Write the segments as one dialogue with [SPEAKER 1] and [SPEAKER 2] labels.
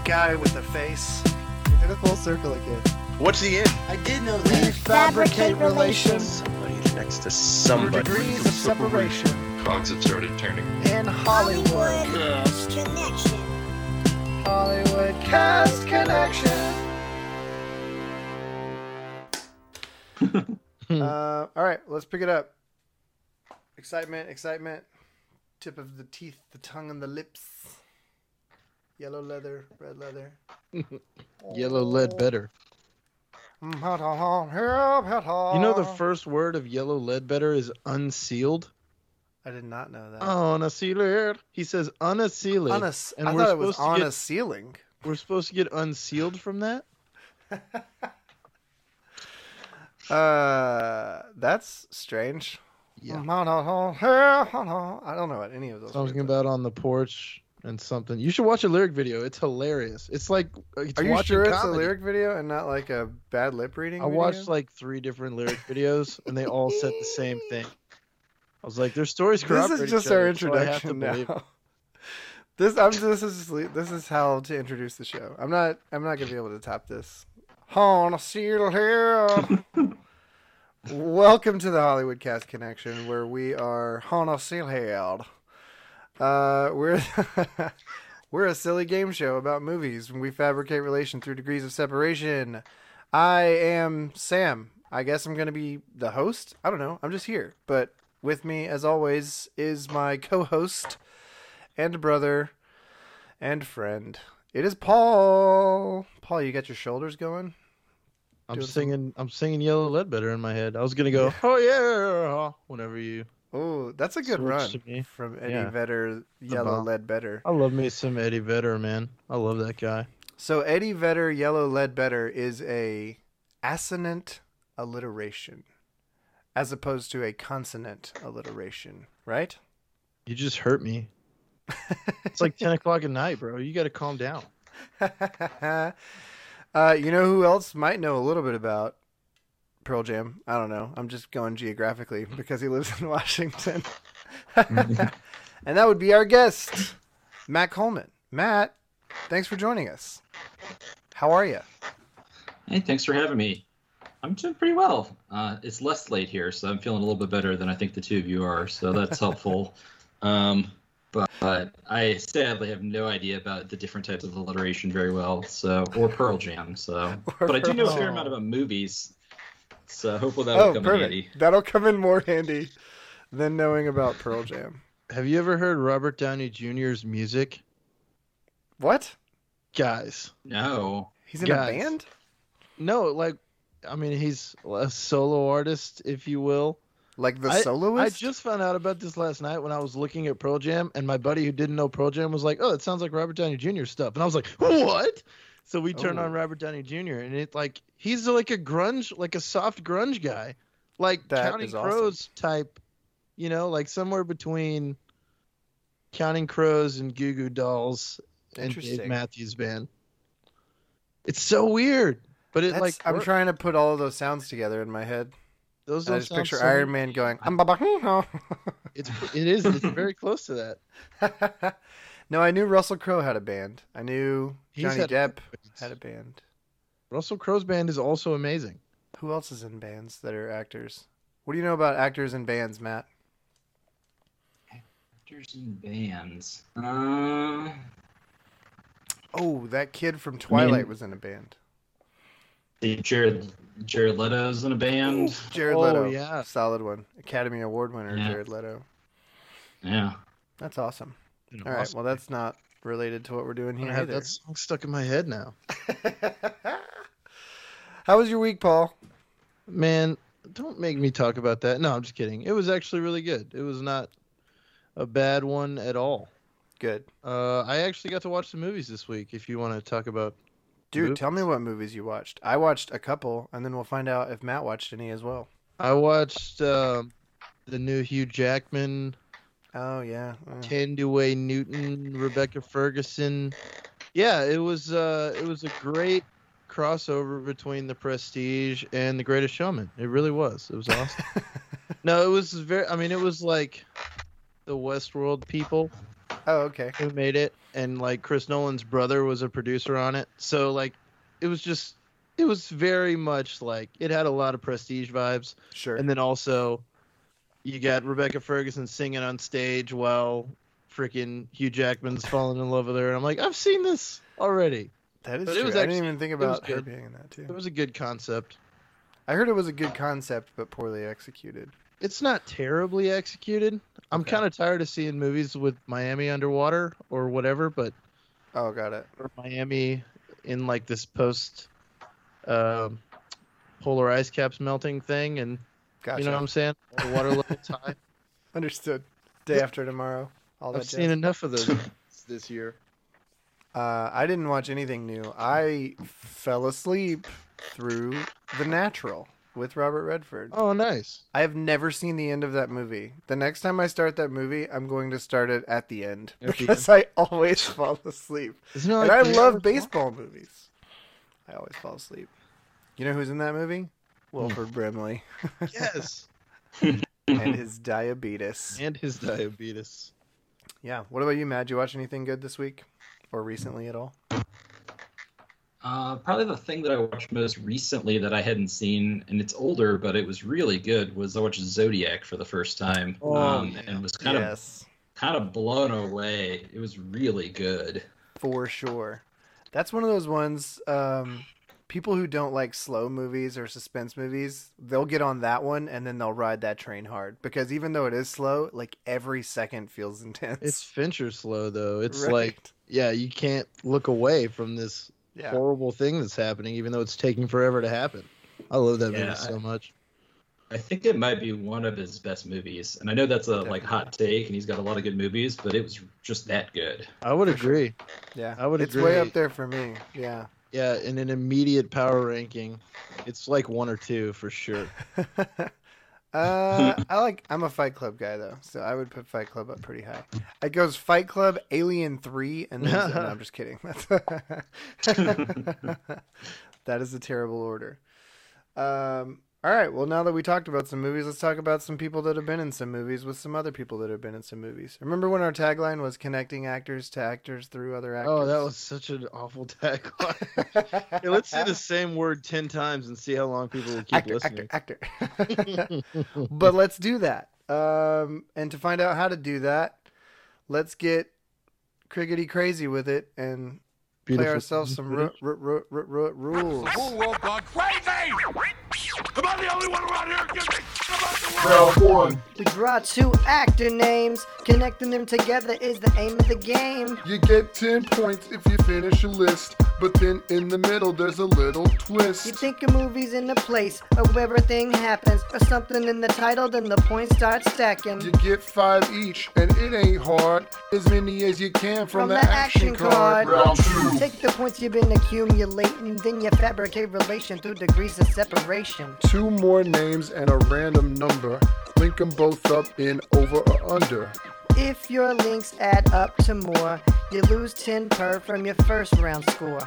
[SPEAKER 1] that guy with the face.
[SPEAKER 2] We did a full circle again.
[SPEAKER 3] What's he in?
[SPEAKER 1] I did know
[SPEAKER 2] We fabricate relations
[SPEAKER 3] Somebody next to
[SPEAKER 1] For
[SPEAKER 3] somebody.
[SPEAKER 1] degrees of separation
[SPEAKER 4] Cogs have started turning.
[SPEAKER 2] in Hollywood.
[SPEAKER 5] Hollywood Connection.
[SPEAKER 2] Hollywood Cast Connection. uh, all right, let's pick it up. Excitement, excitement. Tip of the teeth, the tongue, and the lips. Yellow leather, red leather.
[SPEAKER 6] Yellow lead better.
[SPEAKER 2] You
[SPEAKER 6] You
[SPEAKER 2] know
[SPEAKER 6] the first word of yellow lead better is unsealed.
[SPEAKER 2] I did not know that.
[SPEAKER 6] Unsealed. He says unsealed.
[SPEAKER 2] on a,
[SPEAKER 6] and
[SPEAKER 2] I
[SPEAKER 6] we're
[SPEAKER 2] thought it was on a ceiling.
[SPEAKER 6] We're supposed to get unsealed from that.
[SPEAKER 2] Uh, that's strange.
[SPEAKER 6] Yeah.
[SPEAKER 2] I don't know what any of those.
[SPEAKER 6] Talking about on the porch and something. You should watch a lyric video. It's hilarious. It's like uh, it's
[SPEAKER 2] Are you sure it's a lyric video and not like a bad lip reading?
[SPEAKER 6] I
[SPEAKER 2] video?
[SPEAKER 6] watched like three different lyric videos and they all said the same thing. I was like, their stories
[SPEAKER 2] This is just our
[SPEAKER 6] other, so I have to
[SPEAKER 2] introduction
[SPEAKER 6] it.
[SPEAKER 2] now. This I'm this is this is how to introduce the show. I'm not I'm not gonna be able to top this. On a seal here. Welcome to the Hollywood Cast Connection, where we are on a seal head. Uh, we're we're a silly game show about movies. When we fabricate relation through degrees of separation. I am Sam. I guess I'm gonna be the host. I don't know. I'm just here, but with me, as always, is my co-host and brother and friend. It is Paul. Paul, you got your shoulders going.
[SPEAKER 6] I'm singing I'm singing Yellow Lead better in my head. I was gonna go, oh yeah whenever you
[SPEAKER 2] Oh, that's a good
[SPEAKER 6] Switch
[SPEAKER 2] run from Eddie
[SPEAKER 6] Yeah.
[SPEAKER 2] Vedder. Yellow lead better.
[SPEAKER 6] I love me some Eddie Vedder, man. I love that guy.
[SPEAKER 2] So Eddie Vedder, yellow lead better is a assonant alliteration, as opposed to a consonant alliteration, right?
[SPEAKER 6] You just hurt me. It's like ten o'clock at night, bro. You gotta calm down.
[SPEAKER 2] uh, you know who else might know a little bit about Pearl Jam? I don't know. I'm just going geographically because he lives in Washington. and that would be our guest, Matt Coleman. Matt, thanks for joining us. How are you?
[SPEAKER 7] Hey, thanks for having me. I'm doing pretty well. Uh, it's less late here, so I'm feeling a little bit better than I think the two of you are, so that's helpful. Um, but, but I sadly have no idea about the different types of alliteration very well, so or Pearl Jam. So,
[SPEAKER 2] Or
[SPEAKER 7] but I do know a fair amount about movies, so hopefully that'll
[SPEAKER 2] Oh,
[SPEAKER 7] come in
[SPEAKER 2] perfect.
[SPEAKER 7] handy.
[SPEAKER 2] That'll come in more handy than knowing about Pearl Jam.
[SPEAKER 6] Have you ever heard Robert Downey Jr.'s music?
[SPEAKER 2] What?
[SPEAKER 6] Guys.
[SPEAKER 7] No,
[SPEAKER 2] He's in
[SPEAKER 6] Guys.
[SPEAKER 2] a band?
[SPEAKER 6] No, like I mean he's a solo artist, if you will.
[SPEAKER 2] Like the
[SPEAKER 6] I
[SPEAKER 2] soloist?
[SPEAKER 6] I just found out about this last night when I was looking at Pearl Jam, and my buddy who didn't know Pearl Jam was like, "Oh, it sounds like Robert Downey Jr. stuff," and I was like, "What?" So we turned
[SPEAKER 2] Oh.
[SPEAKER 6] on Robert Downey Jr. and it's like he's like a grunge, like a soft grunge guy, like
[SPEAKER 2] That
[SPEAKER 6] Counting
[SPEAKER 2] is awesome.
[SPEAKER 6] Crows type, you know, like somewhere between Counting Crows and Goo Goo Dolls and Dave Matthews Band. It's so weird, but it
[SPEAKER 2] That's-
[SPEAKER 6] like
[SPEAKER 2] I'm
[SPEAKER 6] works.
[SPEAKER 2] trying to put all of those sounds together in my head.
[SPEAKER 6] those
[SPEAKER 2] I just picture
[SPEAKER 6] so-
[SPEAKER 2] Iron Man going, "Um, ba, ba, hmm, huh."
[SPEAKER 6] It's it is it's very close to that.
[SPEAKER 2] no, I knew Russell Crowe had a band. I knew Johnny
[SPEAKER 6] had-
[SPEAKER 2] Depp had a band.
[SPEAKER 6] Russell Crowe's band is also amazing.
[SPEAKER 2] Who else is in bands that are actors? What do you know about actors and bands, Matt?
[SPEAKER 7] actors and bands. Uh,
[SPEAKER 2] Oh, that kid from Twilight
[SPEAKER 7] mean-
[SPEAKER 2] was in a band.
[SPEAKER 7] Jared Jared Leto's in a band.
[SPEAKER 2] Jared
[SPEAKER 6] Oh,
[SPEAKER 2] Leto.
[SPEAKER 6] yeah.
[SPEAKER 2] Solid one. Academy Award winner,
[SPEAKER 7] Yeah.
[SPEAKER 2] Jared Leto.
[SPEAKER 7] Yeah.
[SPEAKER 2] That's awesome.
[SPEAKER 6] You know,
[SPEAKER 2] All right. Well, that's not related to what we're doing here
[SPEAKER 6] gonna have
[SPEAKER 2] either.
[SPEAKER 6] that song stuck in my head now.
[SPEAKER 2] How was your week, Paul?
[SPEAKER 6] Man, don't make me talk about that. No, I'm just kidding. It was actually really good. It was not a bad one at all.
[SPEAKER 2] Good.
[SPEAKER 6] Uh, I actually got to watch some movies this week. If you want to talk about,
[SPEAKER 2] Dude,
[SPEAKER 6] Movies?
[SPEAKER 2] tell me what movies you watched. I watched a couple, and then we'll find out if Matt watched any as well.
[SPEAKER 6] I watched um, the new Hugh Jackman,
[SPEAKER 2] Oh yeah. Uh,
[SPEAKER 6] Thandiwe Newton, Rebecca Ferguson. Yeah, it was uh, it was a great crossover between The Prestige and The Greatest Showman. It really was. It was awesome. no, it was very. I mean, it was like the Westworld people.
[SPEAKER 2] Oh, okay.
[SPEAKER 6] who made it, and like Chris Nolan's brother was a producer on it. So like, it was just, it was very much like it had a lot of prestige vibes,
[SPEAKER 2] Sure.
[SPEAKER 6] and then also, you got Rebecca Ferguson singing on stage while freaking Hugh Jackman's falling in love with her, and I'm like, I've seen this already.
[SPEAKER 2] that is
[SPEAKER 6] but it
[SPEAKER 2] true.
[SPEAKER 6] was
[SPEAKER 2] I didn't even think about her
[SPEAKER 6] good.
[SPEAKER 2] being in that too.
[SPEAKER 6] It was a good concept.
[SPEAKER 2] I heard it was a good concept, but poorly executed.
[SPEAKER 6] It's not terribly executed. I'm
[SPEAKER 2] Okay.
[SPEAKER 6] kind of tired of seeing movies with Miami underwater or whatever, but
[SPEAKER 2] Oh, got it.
[SPEAKER 6] or Miami in like this post um, polar ice caps melting thing, and
[SPEAKER 2] Gotcha.
[SPEAKER 6] you know what I'm saying? The water level's high.
[SPEAKER 2] Understood. Day after tomorrow. All that
[SPEAKER 6] I've
[SPEAKER 2] jazz.
[SPEAKER 6] seen enough of those this year.
[SPEAKER 2] Uh, I didn't watch anything new. I fell asleep through The Natural with Robert Redford.
[SPEAKER 6] Oh, nice.
[SPEAKER 2] I have never seen the end of that movie. The next time I start that movie, I'm going to start it at the end
[SPEAKER 6] At the
[SPEAKER 2] because I always fall asleep.
[SPEAKER 6] Isn't it
[SPEAKER 2] And I love
[SPEAKER 6] hours
[SPEAKER 2] baseball movies. I always fall asleep. You know who's in that movie? Wilford Brimley?
[SPEAKER 6] Yes.
[SPEAKER 2] and his diabetes.
[SPEAKER 6] and his diabetes.
[SPEAKER 2] Yeah. What about you, Matt? Did you watch anything good this week or recently at all?
[SPEAKER 7] Uh, probably the thing that I watched most recently that I hadn't seen, and it's older, but it was really good, was I watched Zodiac for the first time,
[SPEAKER 6] Oh,
[SPEAKER 7] um,
[SPEAKER 6] yeah.
[SPEAKER 7] and was kind of kind of blown away. It was really good.
[SPEAKER 2] for sure. That's one of those ones. Um, people who don't like slow movies or suspense movies, they'll get on that one and then they'll ride that train hard because even though it is slow, like every second feels intense.
[SPEAKER 6] It's Fincher slow though. It's
[SPEAKER 2] Right.
[SPEAKER 6] like yeah, you can't look away from this
[SPEAKER 2] yeah.
[SPEAKER 6] horrible thing that's happening, even though it's taking forever to happen. I love that
[SPEAKER 7] Yeah,
[SPEAKER 6] movie so much.
[SPEAKER 7] I think it might be one of his best movies, and I know that's a like hot take, and he's got a lot of good movies, but it was just that good.
[SPEAKER 6] I would agree.
[SPEAKER 2] Yeah,
[SPEAKER 6] I would
[SPEAKER 2] It's
[SPEAKER 6] agree.
[SPEAKER 2] way up there for me. Yeah.
[SPEAKER 6] Yeah, in an immediate power ranking, it's like one or two for sure.
[SPEAKER 2] uh, I like. I'm a Fight Club guy though, so I would put Fight Club up pretty high. It goes Fight Club, Alien Three, and then no, I'm just kidding. That's that is a terrible order. Um. All right. Well, now that we talked about some movies, let's talk about some people that have been in some movies with some other people that have been in some movies. Remember when our tagline was connecting actors to actors through other actors?
[SPEAKER 6] Oh, that was such an awful tagline. hey, let's say the same word ten times and see how long people will keep
[SPEAKER 2] actor,
[SPEAKER 6] listening.
[SPEAKER 2] actor, actor. but let's do that. Um, and to find out how to do that, let's get crickety crazy with it and play ourselves some ru- ru- ru- ru- ru- rules.
[SPEAKER 3] whole world gone crazy! Am the only one around here gives a?
[SPEAKER 1] Round one.
[SPEAKER 5] We draw two actor names. Connecting them together is the aim of the game.
[SPEAKER 4] You get 10 points if you finish a list, but then in the middle there's a little twist.
[SPEAKER 5] You think a movie's in a place of where everything happens, or something in the title, then the points start stacking.
[SPEAKER 4] You get five each, and it ain't hard. As many as you can from,
[SPEAKER 5] From
[SPEAKER 4] the,
[SPEAKER 5] the
[SPEAKER 4] action,
[SPEAKER 5] action
[SPEAKER 4] card.
[SPEAKER 5] card.
[SPEAKER 1] Round two.
[SPEAKER 5] Take the points you've been accumulating, then you fabricate relation through degrees of separation.
[SPEAKER 4] Two more names and a random number. Link them both up in over or under.
[SPEAKER 5] If your links add up to more, you lose 10 per from your first round score.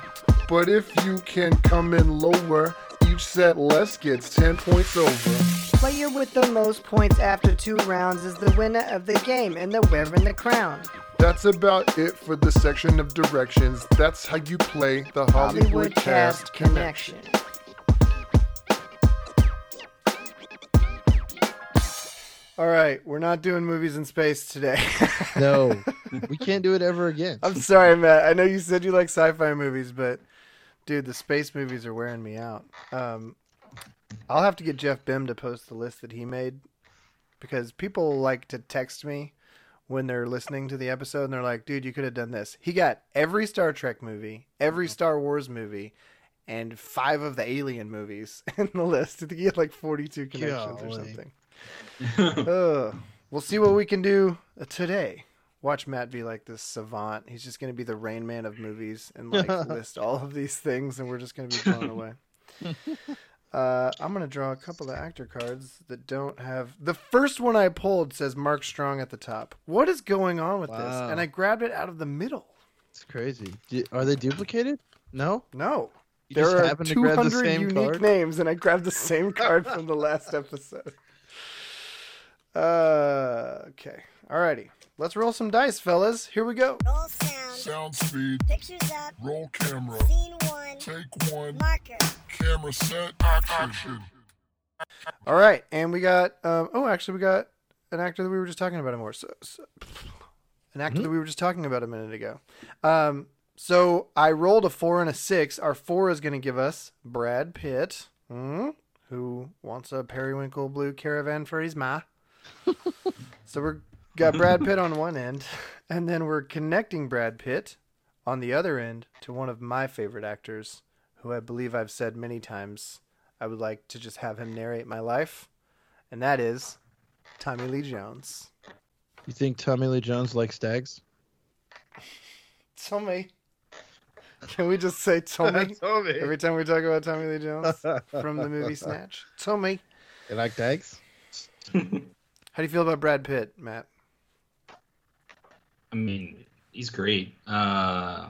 [SPEAKER 4] But if you can come in lower, each set less gets 10 points over.
[SPEAKER 5] Player with the most points after two rounds is the winner of the game, and they're wearing the crown.
[SPEAKER 4] That's about it for the section of directions. That's how you play the Hollywood,
[SPEAKER 5] Hollywood
[SPEAKER 4] Cast
[SPEAKER 5] Cast
[SPEAKER 4] Connection.
[SPEAKER 5] Connection.
[SPEAKER 2] All right, we're not doing movies in space today.
[SPEAKER 6] No, we can't do it ever again.
[SPEAKER 2] I'm sorry, Matt. I know you said you like sci-fi movies, but dude, the space movies are wearing me out. Um, I'll have to get Jeff Bim to post the list that he made because people like to text me when they're listening to the episode and they're like, "Dude, you could have done this." He got every Star Trek movie, every Star Wars movie, and five of the Alien movies in the list. I think he had like 42 connections or something. Ugh. We'll see what we can do uh, today. Watch Matt be like this savant. He's just going to be the Rain Man of movies and like list all of these things, and we're just going to be blown away. Uh, I'm going to draw a couple of actor cards that don't have. The first one I pulled says Mark Strong at the top. What is going on with this? And I grabbed it out of the middle.
[SPEAKER 6] It's crazy. Are they duplicated? No.
[SPEAKER 2] No.
[SPEAKER 6] You
[SPEAKER 2] there are
[SPEAKER 6] happened to grab the
[SPEAKER 2] 200
[SPEAKER 6] same
[SPEAKER 2] unique
[SPEAKER 6] card?
[SPEAKER 2] names, and I grabbed the same card from the last episode. Uh, okay. Alrighty. Let's roll some dice, fellas. Here we go.
[SPEAKER 8] Roll sound.
[SPEAKER 4] Sound speed.
[SPEAKER 8] Pictures up.
[SPEAKER 4] Roll camera.
[SPEAKER 8] Scene one.
[SPEAKER 4] Take one.
[SPEAKER 8] Marker.
[SPEAKER 4] Camera set. Action.
[SPEAKER 2] All right, and we got. Um, oh, actually, we got an actor that we were just talking about a more. So, so- an actor that we were just talking about a minute ago. Um, so I rolled a four and a six. Our four is going to give us Brad Pitt, hmm, who wants a periwinkle blue caravan for his ma. so we're got Brad Pitt on one end, and then we're connecting Brad Pitt on the other end to one of my favorite actors, who I believe I've said many times I would like to just have him narrate my life, and that is Tommy Lee Jones.
[SPEAKER 6] You think Tommy Lee Jones likes stags?
[SPEAKER 2] Tommy. Can we just say Tommy
[SPEAKER 6] Tommy.
[SPEAKER 2] every time we talk about Tommy Lee Jones from the movie Snatch? Tommy.
[SPEAKER 6] You like stags?
[SPEAKER 2] How do you feel about Brad Pitt, Matt?
[SPEAKER 7] I mean, he's great. Uh,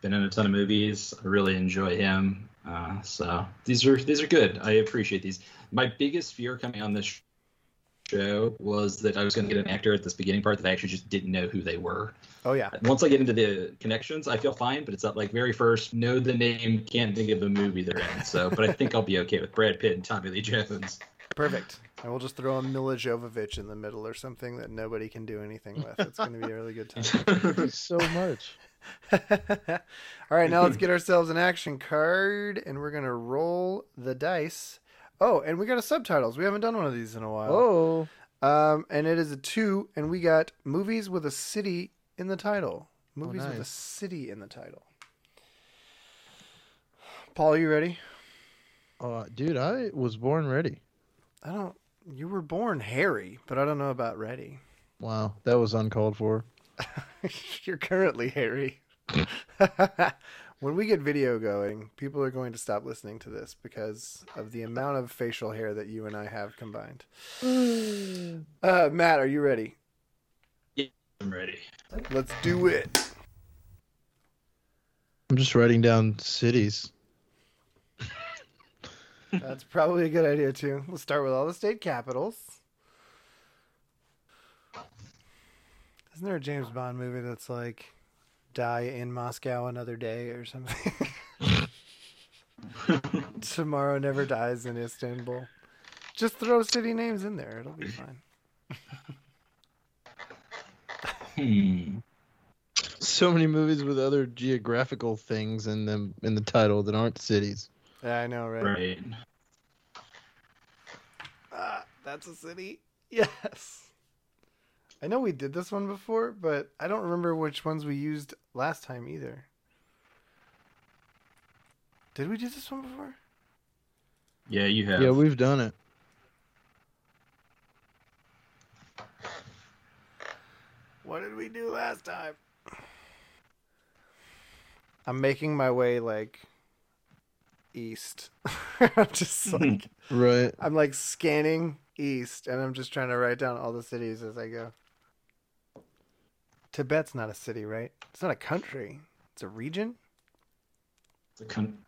[SPEAKER 7] been in a ton of movies. I really enjoy him. Uh, so these are these are good. I appreciate these. My biggest fear coming on this show was that I was going to get an actor at this beginning part that I actually just didn't know who they were.
[SPEAKER 2] Oh yeah,
[SPEAKER 7] Once I get into the connections, I feel fine, but it's not like very first know the name, can't think of the movie they're in. So, but I think I'll be okay with Brad Pitt and Tommy Lee Jones.
[SPEAKER 2] Perfect. I will just throw a Milla Jovovich in the middle or something that nobody can do anything with. It's going to be a really good time.
[SPEAKER 6] Thank you so much.
[SPEAKER 2] All right, now let's get ourselves an action card, and we're gonna roll the dice. Oh, and we got a subtitles. We haven't done one of these in a while.
[SPEAKER 6] Oh,
[SPEAKER 2] Um, and it is a two, and we got movies with a city in the title. Movies with a city in the title. Paul, you ready?
[SPEAKER 6] uh, dude, I was born ready.
[SPEAKER 2] I don't. You were born hairy, but I don't know about ready.
[SPEAKER 6] Wow, that was uncalled for.
[SPEAKER 2] You're currently hairy. when we get video going, people are going to stop listening to this because of the amount of facial hair that you and I have combined. Uh, Matt, are you ready?
[SPEAKER 7] Yeah, I'm ready.
[SPEAKER 2] Let's do it.
[SPEAKER 6] I'm just writing down cities.
[SPEAKER 2] That's probably a good idea too. We'll start with all the state capitals. Isn't there a James Bond movie that's like Die in Moscow Another Day or something? Tomorrow Never Dies in Istanbul. Just throw city names in there. It'll be fine.
[SPEAKER 7] Hmm.
[SPEAKER 6] So many movies with other geographical things in them in the title that aren't cities.
[SPEAKER 2] Yeah, I know, right?
[SPEAKER 7] Right.
[SPEAKER 2] Ah, that's a city. Yes. I know we did this one before, but I don't remember which ones we used last time either. Did we do this one before?
[SPEAKER 7] Yeah, you have.
[SPEAKER 6] Yeah, we've done it.
[SPEAKER 2] What did we do last time? I'm making my way like east. I'm just hmm. like
[SPEAKER 6] Right.
[SPEAKER 2] I'm like scanning east and I'm just trying to write down all the cities as I go. Tibet's not a city, right? It's not a country. It's a region?
[SPEAKER 7] It's a, con-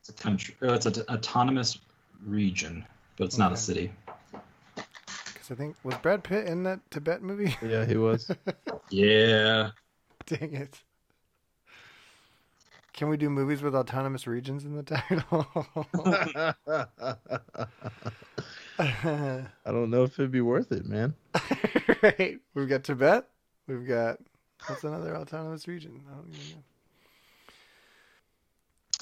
[SPEAKER 7] it's a country. Oh, it's an autonomous region, but it's not a city.
[SPEAKER 2] Cuz I think was Brad Pitt in that Tibet movie?
[SPEAKER 6] Yeah, he was.
[SPEAKER 7] Yeah.
[SPEAKER 2] Dang it. Can we do movies with autonomous regions in the title?
[SPEAKER 6] I don't know if it'd be worth it, man.
[SPEAKER 2] right. We've got Tibet. We've got what's another autonomous region? I don't even know.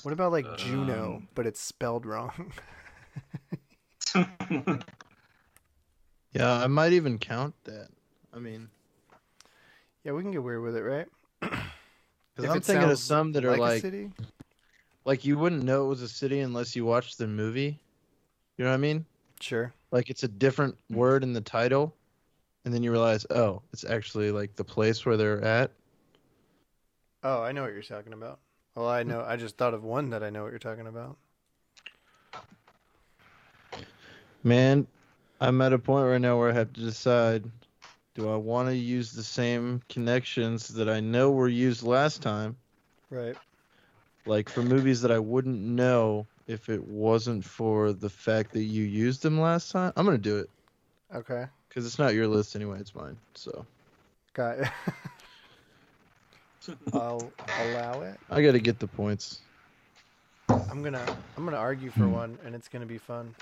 [SPEAKER 2] What about like Juno,
[SPEAKER 7] Um.
[SPEAKER 2] but it's spelled wrong?
[SPEAKER 6] Yeah, I might even count that. I mean,
[SPEAKER 2] yeah, we can get weird with it, right?
[SPEAKER 6] Because I'm thinking of some that are
[SPEAKER 2] a
[SPEAKER 6] like,
[SPEAKER 2] city.
[SPEAKER 6] like you wouldn't know it was a city unless you watched the movie. You know what I mean?
[SPEAKER 2] Sure.
[SPEAKER 6] Like it's a different mm. word in the title, and then you realize, oh, it's actually like the place where they're at.
[SPEAKER 2] Oh, I know what you're talking about. Well, I know. I just thought of one that I know what you're talking about.
[SPEAKER 6] Man, I'm at a point right now where I have to decide do I want to use the same connections that I know were used last time,
[SPEAKER 2] Right.
[SPEAKER 6] like for movies that I wouldn't know if it wasn't for the fact that you used them last time? I'm going to do it.
[SPEAKER 2] Okay.
[SPEAKER 6] Because it's not your list anyway. It's mine. So
[SPEAKER 2] Got it. I'll allow it.
[SPEAKER 6] I got to get the points.
[SPEAKER 2] I'm gonna I'm gonna argue for one, and it's gonna be fun.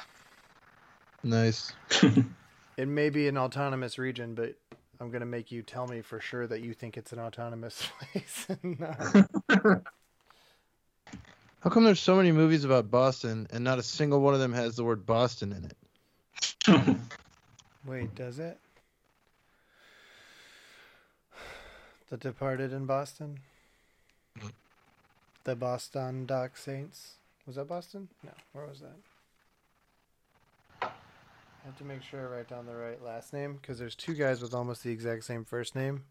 [SPEAKER 6] Nice.
[SPEAKER 2] It may be an autonomous region, but I'm gonna make you tell me for sure that you think it's an autonomous place.
[SPEAKER 6] How come there's so many movies about Boston and not a single one of them has the word Boston in it?
[SPEAKER 2] Wait, does it? The Departed in Boston. Mm-hmm. The Boston Dock Saints. Was that Boston? No. Where was that? I have to make sure I write down the right last name because there's two guys with almost the exact same first name,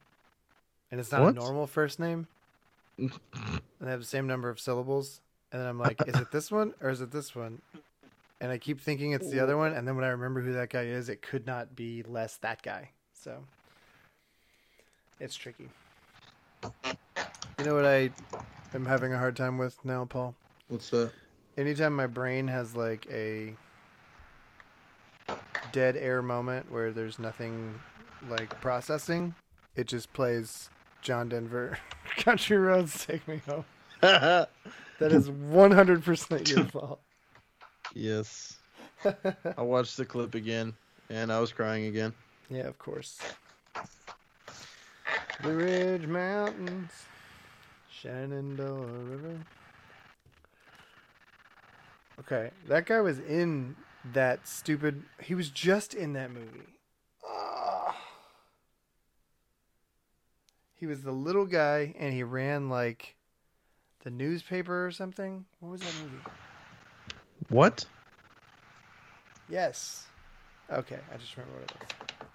[SPEAKER 2] and it's not
[SPEAKER 6] What?
[SPEAKER 2] a normal first name. and they have the same number of syllables, and then I'm like, is it this one or is it this one? And I keep thinking it's the other one, and then when I remember who that guy is, it could not be less that guy. So it's tricky. You know what I am having a hard time with now, Paul?
[SPEAKER 6] What's that?
[SPEAKER 2] anytime my brain has like a dead air moment where there's nothing like processing, it just plays John Denver Country Roads Take Me Home. That is 100% your fault.
[SPEAKER 6] yes. I watched the clip again and I was crying again.
[SPEAKER 2] Yeah, of course. Blue Ridge Mountains, Shenandoah River. Okay, that guy was in that stupid. He was just in that movie. He was the little guy, and he ran like the newspaper or something. What was that movie?
[SPEAKER 6] What?
[SPEAKER 2] Yes. Okay, I just remember what it was.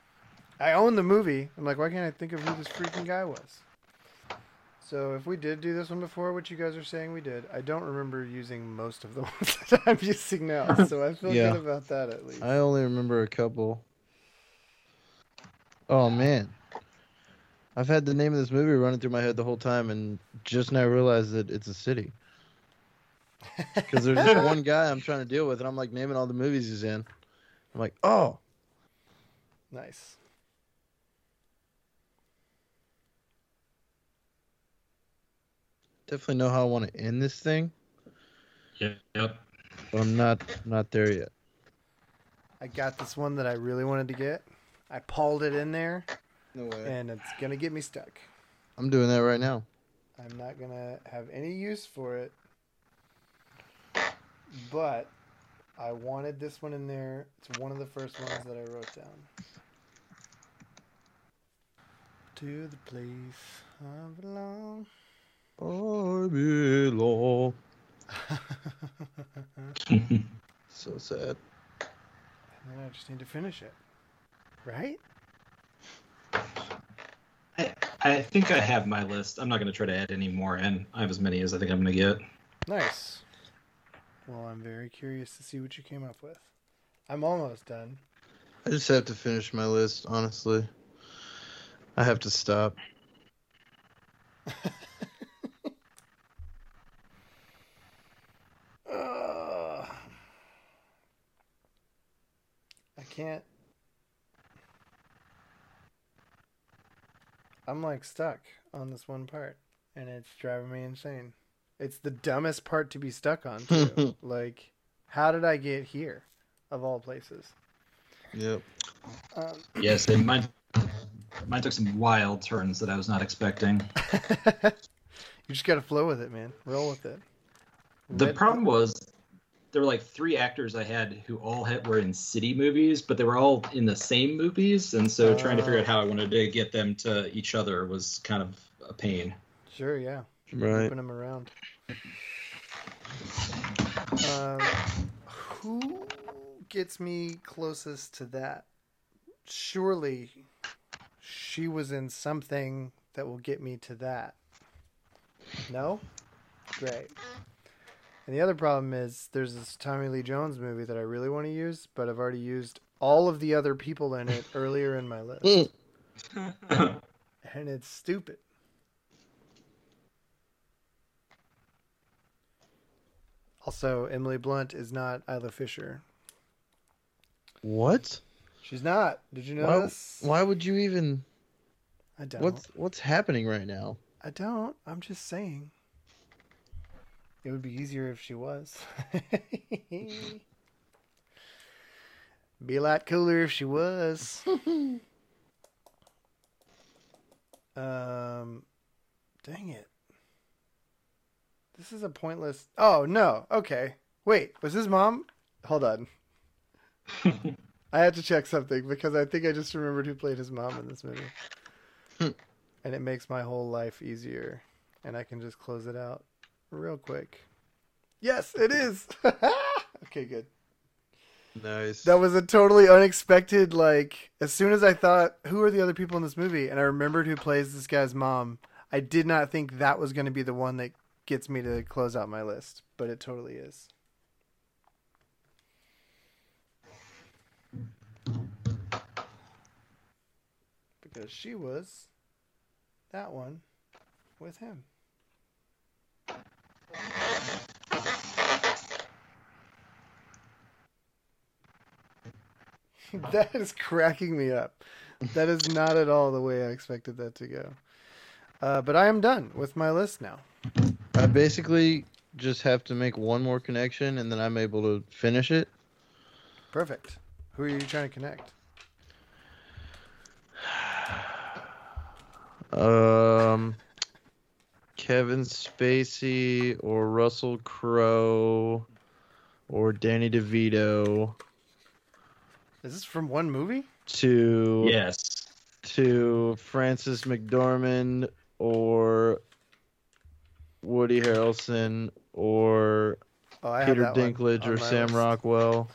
[SPEAKER 2] I own the movie. I'm like, why can't I think of who this freaking guy was? So if we did do this one before, which you guys are saying we did, I don't remember using most of the ones that I'm using now. So I feel
[SPEAKER 6] Yeah.
[SPEAKER 2] good about that at least.
[SPEAKER 6] I only remember a couple. Oh man. I've had the name of this movie running through my head the whole time and just now realized that it's a city. Because there's this one guy I'm trying to deal with and I'm like naming all the movies he's in. I'm like, oh,
[SPEAKER 2] Nice.
[SPEAKER 6] Definitely know how I want to end this thing,
[SPEAKER 7] Yep. Yep.
[SPEAKER 6] but I'm not not there yet.
[SPEAKER 2] I got this one that I really wanted to get. I pulled it in there,
[SPEAKER 6] No way.
[SPEAKER 2] and it's gonna get me stuck.
[SPEAKER 6] I'm doing that right now.
[SPEAKER 2] I'm not gonna have any use for it. But I wanted this one in there. It's one of the first ones that I wrote down. To the place I belong.
[SPEAKER 6] I belong. So sad.
[SPEAKER 2] And then I just need to finish it. Right?
[SPEAKER 7] I, I think I have my list. I'm not going to try to add any more in. I have as many as I think I'm going to get.
[SPEAKER 2] Nice. Well, I'm very curious to see what you came up with. I'm almost done.
[SPEAKER 6] I just have to finish my list, honestly. I have to stop.
[SPEAKER 2] can't. I'm like stuck on this one part, and it's driving me insane. It's the dumbest part to be stuck on, too. like, how did I get here, of all places?
[SPEAKER 6] Yep.
[SPEAKER 2] Um,
[SPEAKER 7] Yes, and mine, mine took some wild turns that I was not expecting.
[SPEAKER 2] you just gotta flow with it, man. Roll with it.
[SPEAKER 7] The
[SPEAKER 2] Red-
[SPEAKER 7] problem was there were like three actors I had who all had, were in city movies, but they were all in the same movies, and so trying to figure out how I wanted to get them to each other was kind of a pain.
[SPEAKER 2] Sure, yeah.
[SPEAKER 6] Right.
[SPEAKER 2] Moving them around. Um, who gets me closest to that? Surely she was in something that will get me to that. No? Great. And the other problem is there's this Tommy Lee Jones movie that I really want to use, but I've already used all of the other people in it earlier in my list. Hmm. and it's stupid. Also, Emily Blunt is not Isla Fisher.
[SPEAKER 6] What?
[SPEAKER 2] She's not. Did you know
[SPEAKER 6] Why,
[SPEAKER 2] this?
[SPEAKER 6] why would you even?
[SPEAKER 2] I don't.
[SPEAKER 6] What's what's happening right now?
[SPEAKER 2] I don't. I'm just saying. It would be easier if she was. be a lot cooler if she was. um, dang it. This is a pointless. Oh no. Okay. Wait. Was his mom? Hold on. I had to check something because I think I just remembered who played his mom in this movie. and it makes my whole life easier. And I can just close it out real quick. Yes, it is. okay, good.
[SPEAKER 6] Nice.
[SPEAKER 2] That was a totally unexpected. Like, as soon as I thought, who are the other people in this movie? And I remembered who plays this guy's mom. I did not think that was going to be the one that gets me to close out my list, but it totally is. Because she was that one with him. that is cracking me up. That is not at all the way I expected that to go. Uh, but I am done with my list now.
[SPEAKER 6] I basically just have to make one more connection, and then I'm able to finish it.
[SPEAKER 2] Perfect. Who are you trying to connect?
[SPEAKER 6] Um, Kevin Spacey or Russell Crowe or Danny DeVito
[SPEAKER 2] Is this from one movie?
[SPEAKER 6] to
[SPEAKER 7] yes.
[SPEAKER 6] to Frances McDormand or Woody Harrelson or
[SPEAKER 2] Oh,
[SPEAKER 6] Peter Dinklage or Sam
[SPEAKER 2] list.
[SPEAKER 6] Rockwell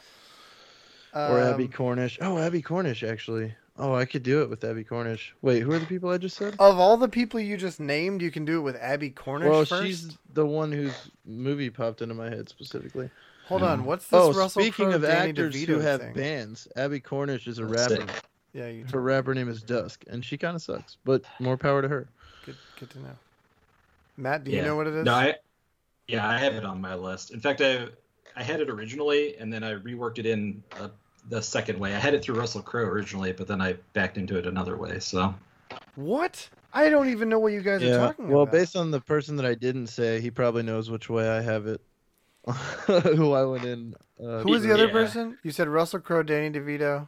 [SPEAKER 6] or Abbie
[SPEAKER 2] Um,
[SPEAKER 6] Cornish. Oh, Abbie Cornish actually. Oh, I could do it with Abbie Cornish. Wait, who are the people I just said?
[SPEAKER 2] Of all the people you just named, you can do it with Abbie Cornish
[SPEAKER 6] well,
[SPEAKER 2] first.
[SPEAKER 6] she's the one whose movie popped into my head specifically.
[SPEAKER 2] Hold on, what's this
[SPEAKER 6] Oh,
[SPEAKER 2] Russell
[SPEAKER 6] speaking
[SPEAKER 2] Crowe,
[SPEAKER 6] of
[SPEAKER 2] Danny
[SPEAKER 6] actors
[SPEAKER 2] DeVito
[SPEAKER 6] who have
[SPEAKER 2] thing?
[SPEAKER 6] bands, Abbie Cornish is a
[SPEAKER 7] That's
[SPEAKER 6] rapper.
[SPEAKER 7] it.
[SPEAKER 2] Yeah, you
[SPEAKER 6] Her rapper name is Dusk, and she kind of sucks, but more power to her.
[SPEAKER 2] good, good to know. Matt, do you know what it is?
[SPEAKER 7] No, I, yeah, I have it on my list. In fact, I I had it originally, and then I reworked it in uh, the second way. I had it through Russell Crowe originally, but then I backed into it another way. So
[SPEAKER 2] What? I don't even know what you guys are talking
[SPEAKER 6] Well,
[SPEAKER 2] about.
[SPEAKER 6] Well, based on the person that I didn't say, he probably knows which way I have it. who I went in. Uh,
[SPEAKER 2] Who was the other
[SPEAKER 7] Yeah.
[SPEAKER 2] person? You said Russell Crowe, Danny DeVito,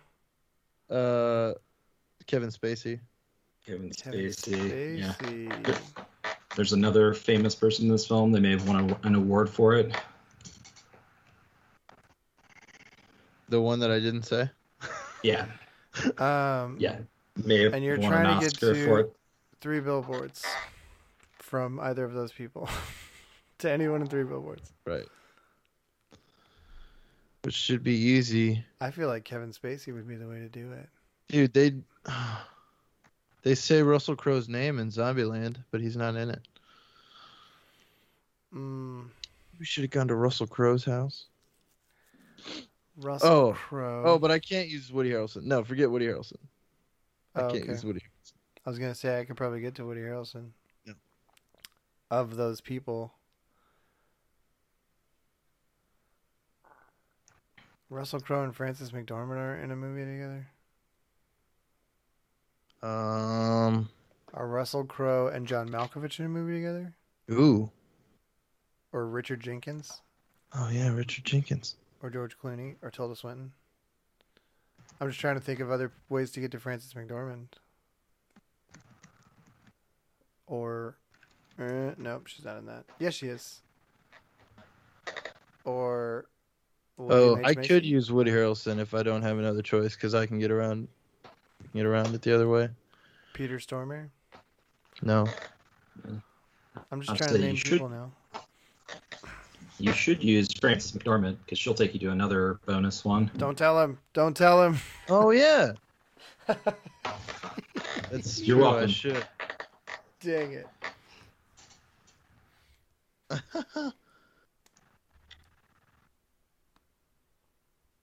[SPEAKER 6] Uh, Kevin Spacey.
[SPEAKER 7] Kevin
[SPEAKER 2] Kevin
[SPEAKER 7] Spacey. Yeah. There's another famous person in this film. They may have won a, an award for it.
[SPEAKER 6] The one that I didn't say.
[SPEAKER 7] Yeah,
[SPEAKER 2] Um,
[SPEAKER 7] yeah. May have
[SPEAKER 2] And you're trying
[SPEAKER 7] an
[SPEAKER 2] to get to-
[SPEAKER 7] for
[SPEAKER 2] three billboards from either of those people to anyone in three billboards.
[SPEAKER 6] Right. Which should be easy.
[SPEAKER 2] I feel like Kevin Spacey would be the way to do it.
[SPEAKER 6] Dude, they they say Russell Crowe's name in Zombieland, but he's not in it.
[SPEAKER 2] Mm,
[SPEAKER 6] We should have gone to Russell Crowe's house.
[SPEAKER 2] Russell
[SPEAKER 6] Oh.
[SPEAKER 2] Crowe.
[SPEAKER 6] Oh, but I can't use Woody Harrelson. No, forget Woody Harrelson. I
[SPEAKER 2] Oh,
[SPEAKER 6] can't
[SPEAKER 2] okay.
[SPEAKER 6] use Woody Harrelson.
[SPEAKER 2] I was gonna say I could probably get to Woody Harrelson.
[SPEAKER 6] No.
[SPEAKER 2] Of those people, Russell Crowe and Frances McDormand are in a movie together.
[SPEAKER 6] Um.
[SPEAKER 2] Are Russell Crowe and John Malkovich in a movie together?
[SPEAKER 6] Ooh.
[SPEAKER 2] Or Richard Jenkins?
[SPEAKER 6] Oh yeah, Richard Jenkins.
[SPEAKER 2] Or George Clooney? Or Tilda Swinton? I'm just trying to think of other ways to get to Frances McDormand. Or, uh, nope, she's not in that. Yes, she is. Or,
[SPEAKER 6] Oh,
[SPEAKER 2] William H.
[SPEAKER 6] I
[SPEAKER 2] Macy?
[SPEAKER 6] could use Woody Harrelson if I don't have another choice because I can get around, get around it the other way.
[SPEAKER 2] Peter Stormare.
[SPEAKER 6] No.
[SPEAKER 2] I'm just
[SPEAKER 7] I'll
[SPEAKER 2] trying to name
[SPEAKER 7] you should-
[SPEAKER 2] people now.
[SPEAKER 7] You should use Frances McDormand because she'll take you to another bonus one.
[SPEAKER 2] Don't tell him. Don't tell him.
[SPEAKER 6] Oh yeah. That's
[SPEAKER 7] You're
[SPEAKER 6] true, I
[SPEAKER 7] welcome.
[SPEAKER 6] should.
[SPEAKER 2] Dang it.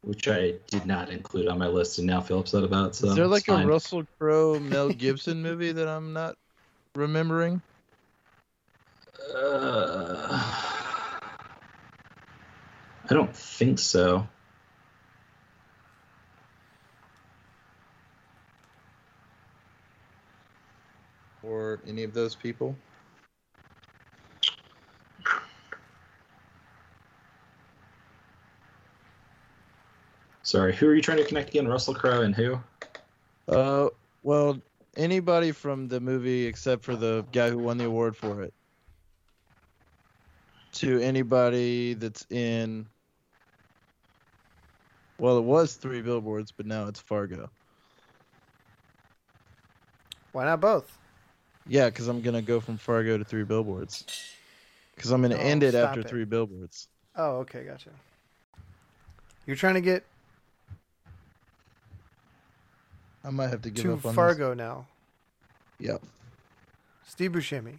[SPEAKER 7] which I did not include on my list and now feel upset about. So
[SPEAKER 6] Is there
[SPEAKER 7] it's
[SPEAKER 6] like a. Russell Crowe Mel Gibson movie that I'm not remembering?
[SPEAKER 7] Uh, I don't think so.
[SPEAKER 6] Or any of those people?
[SPEAKER 7] Sorry, who are you trying to connect again? Russell Crowe and who?
[SPEAKER 6] Uh, well, anybody from the movie except for the guy who won the award for it. To anybody that's in well, it was three billboards, but now it's Fargo.
[SPEAKER 2] Why not both?
[SPEAKER 6] Yeah, because I'm gonna go from Fargo to three billboards. Because I'm gonna
[SPEAKER 2] Oh,
[SPEAKER 6] end it after
[SPEAKER 2] it.
[SPEAKER 6] three billboards.
[SPEAKER 2] Oh, okay, gotcha. You're trying to get
[SPEAKER 6] I might have to give
[SPEAKER 2] to
[SPEAKER 6] up on
[SPEAKER 2] Fargo now.
[SPEAKER 6] Yep.
[SPEAKER 2] Steve Buscemi.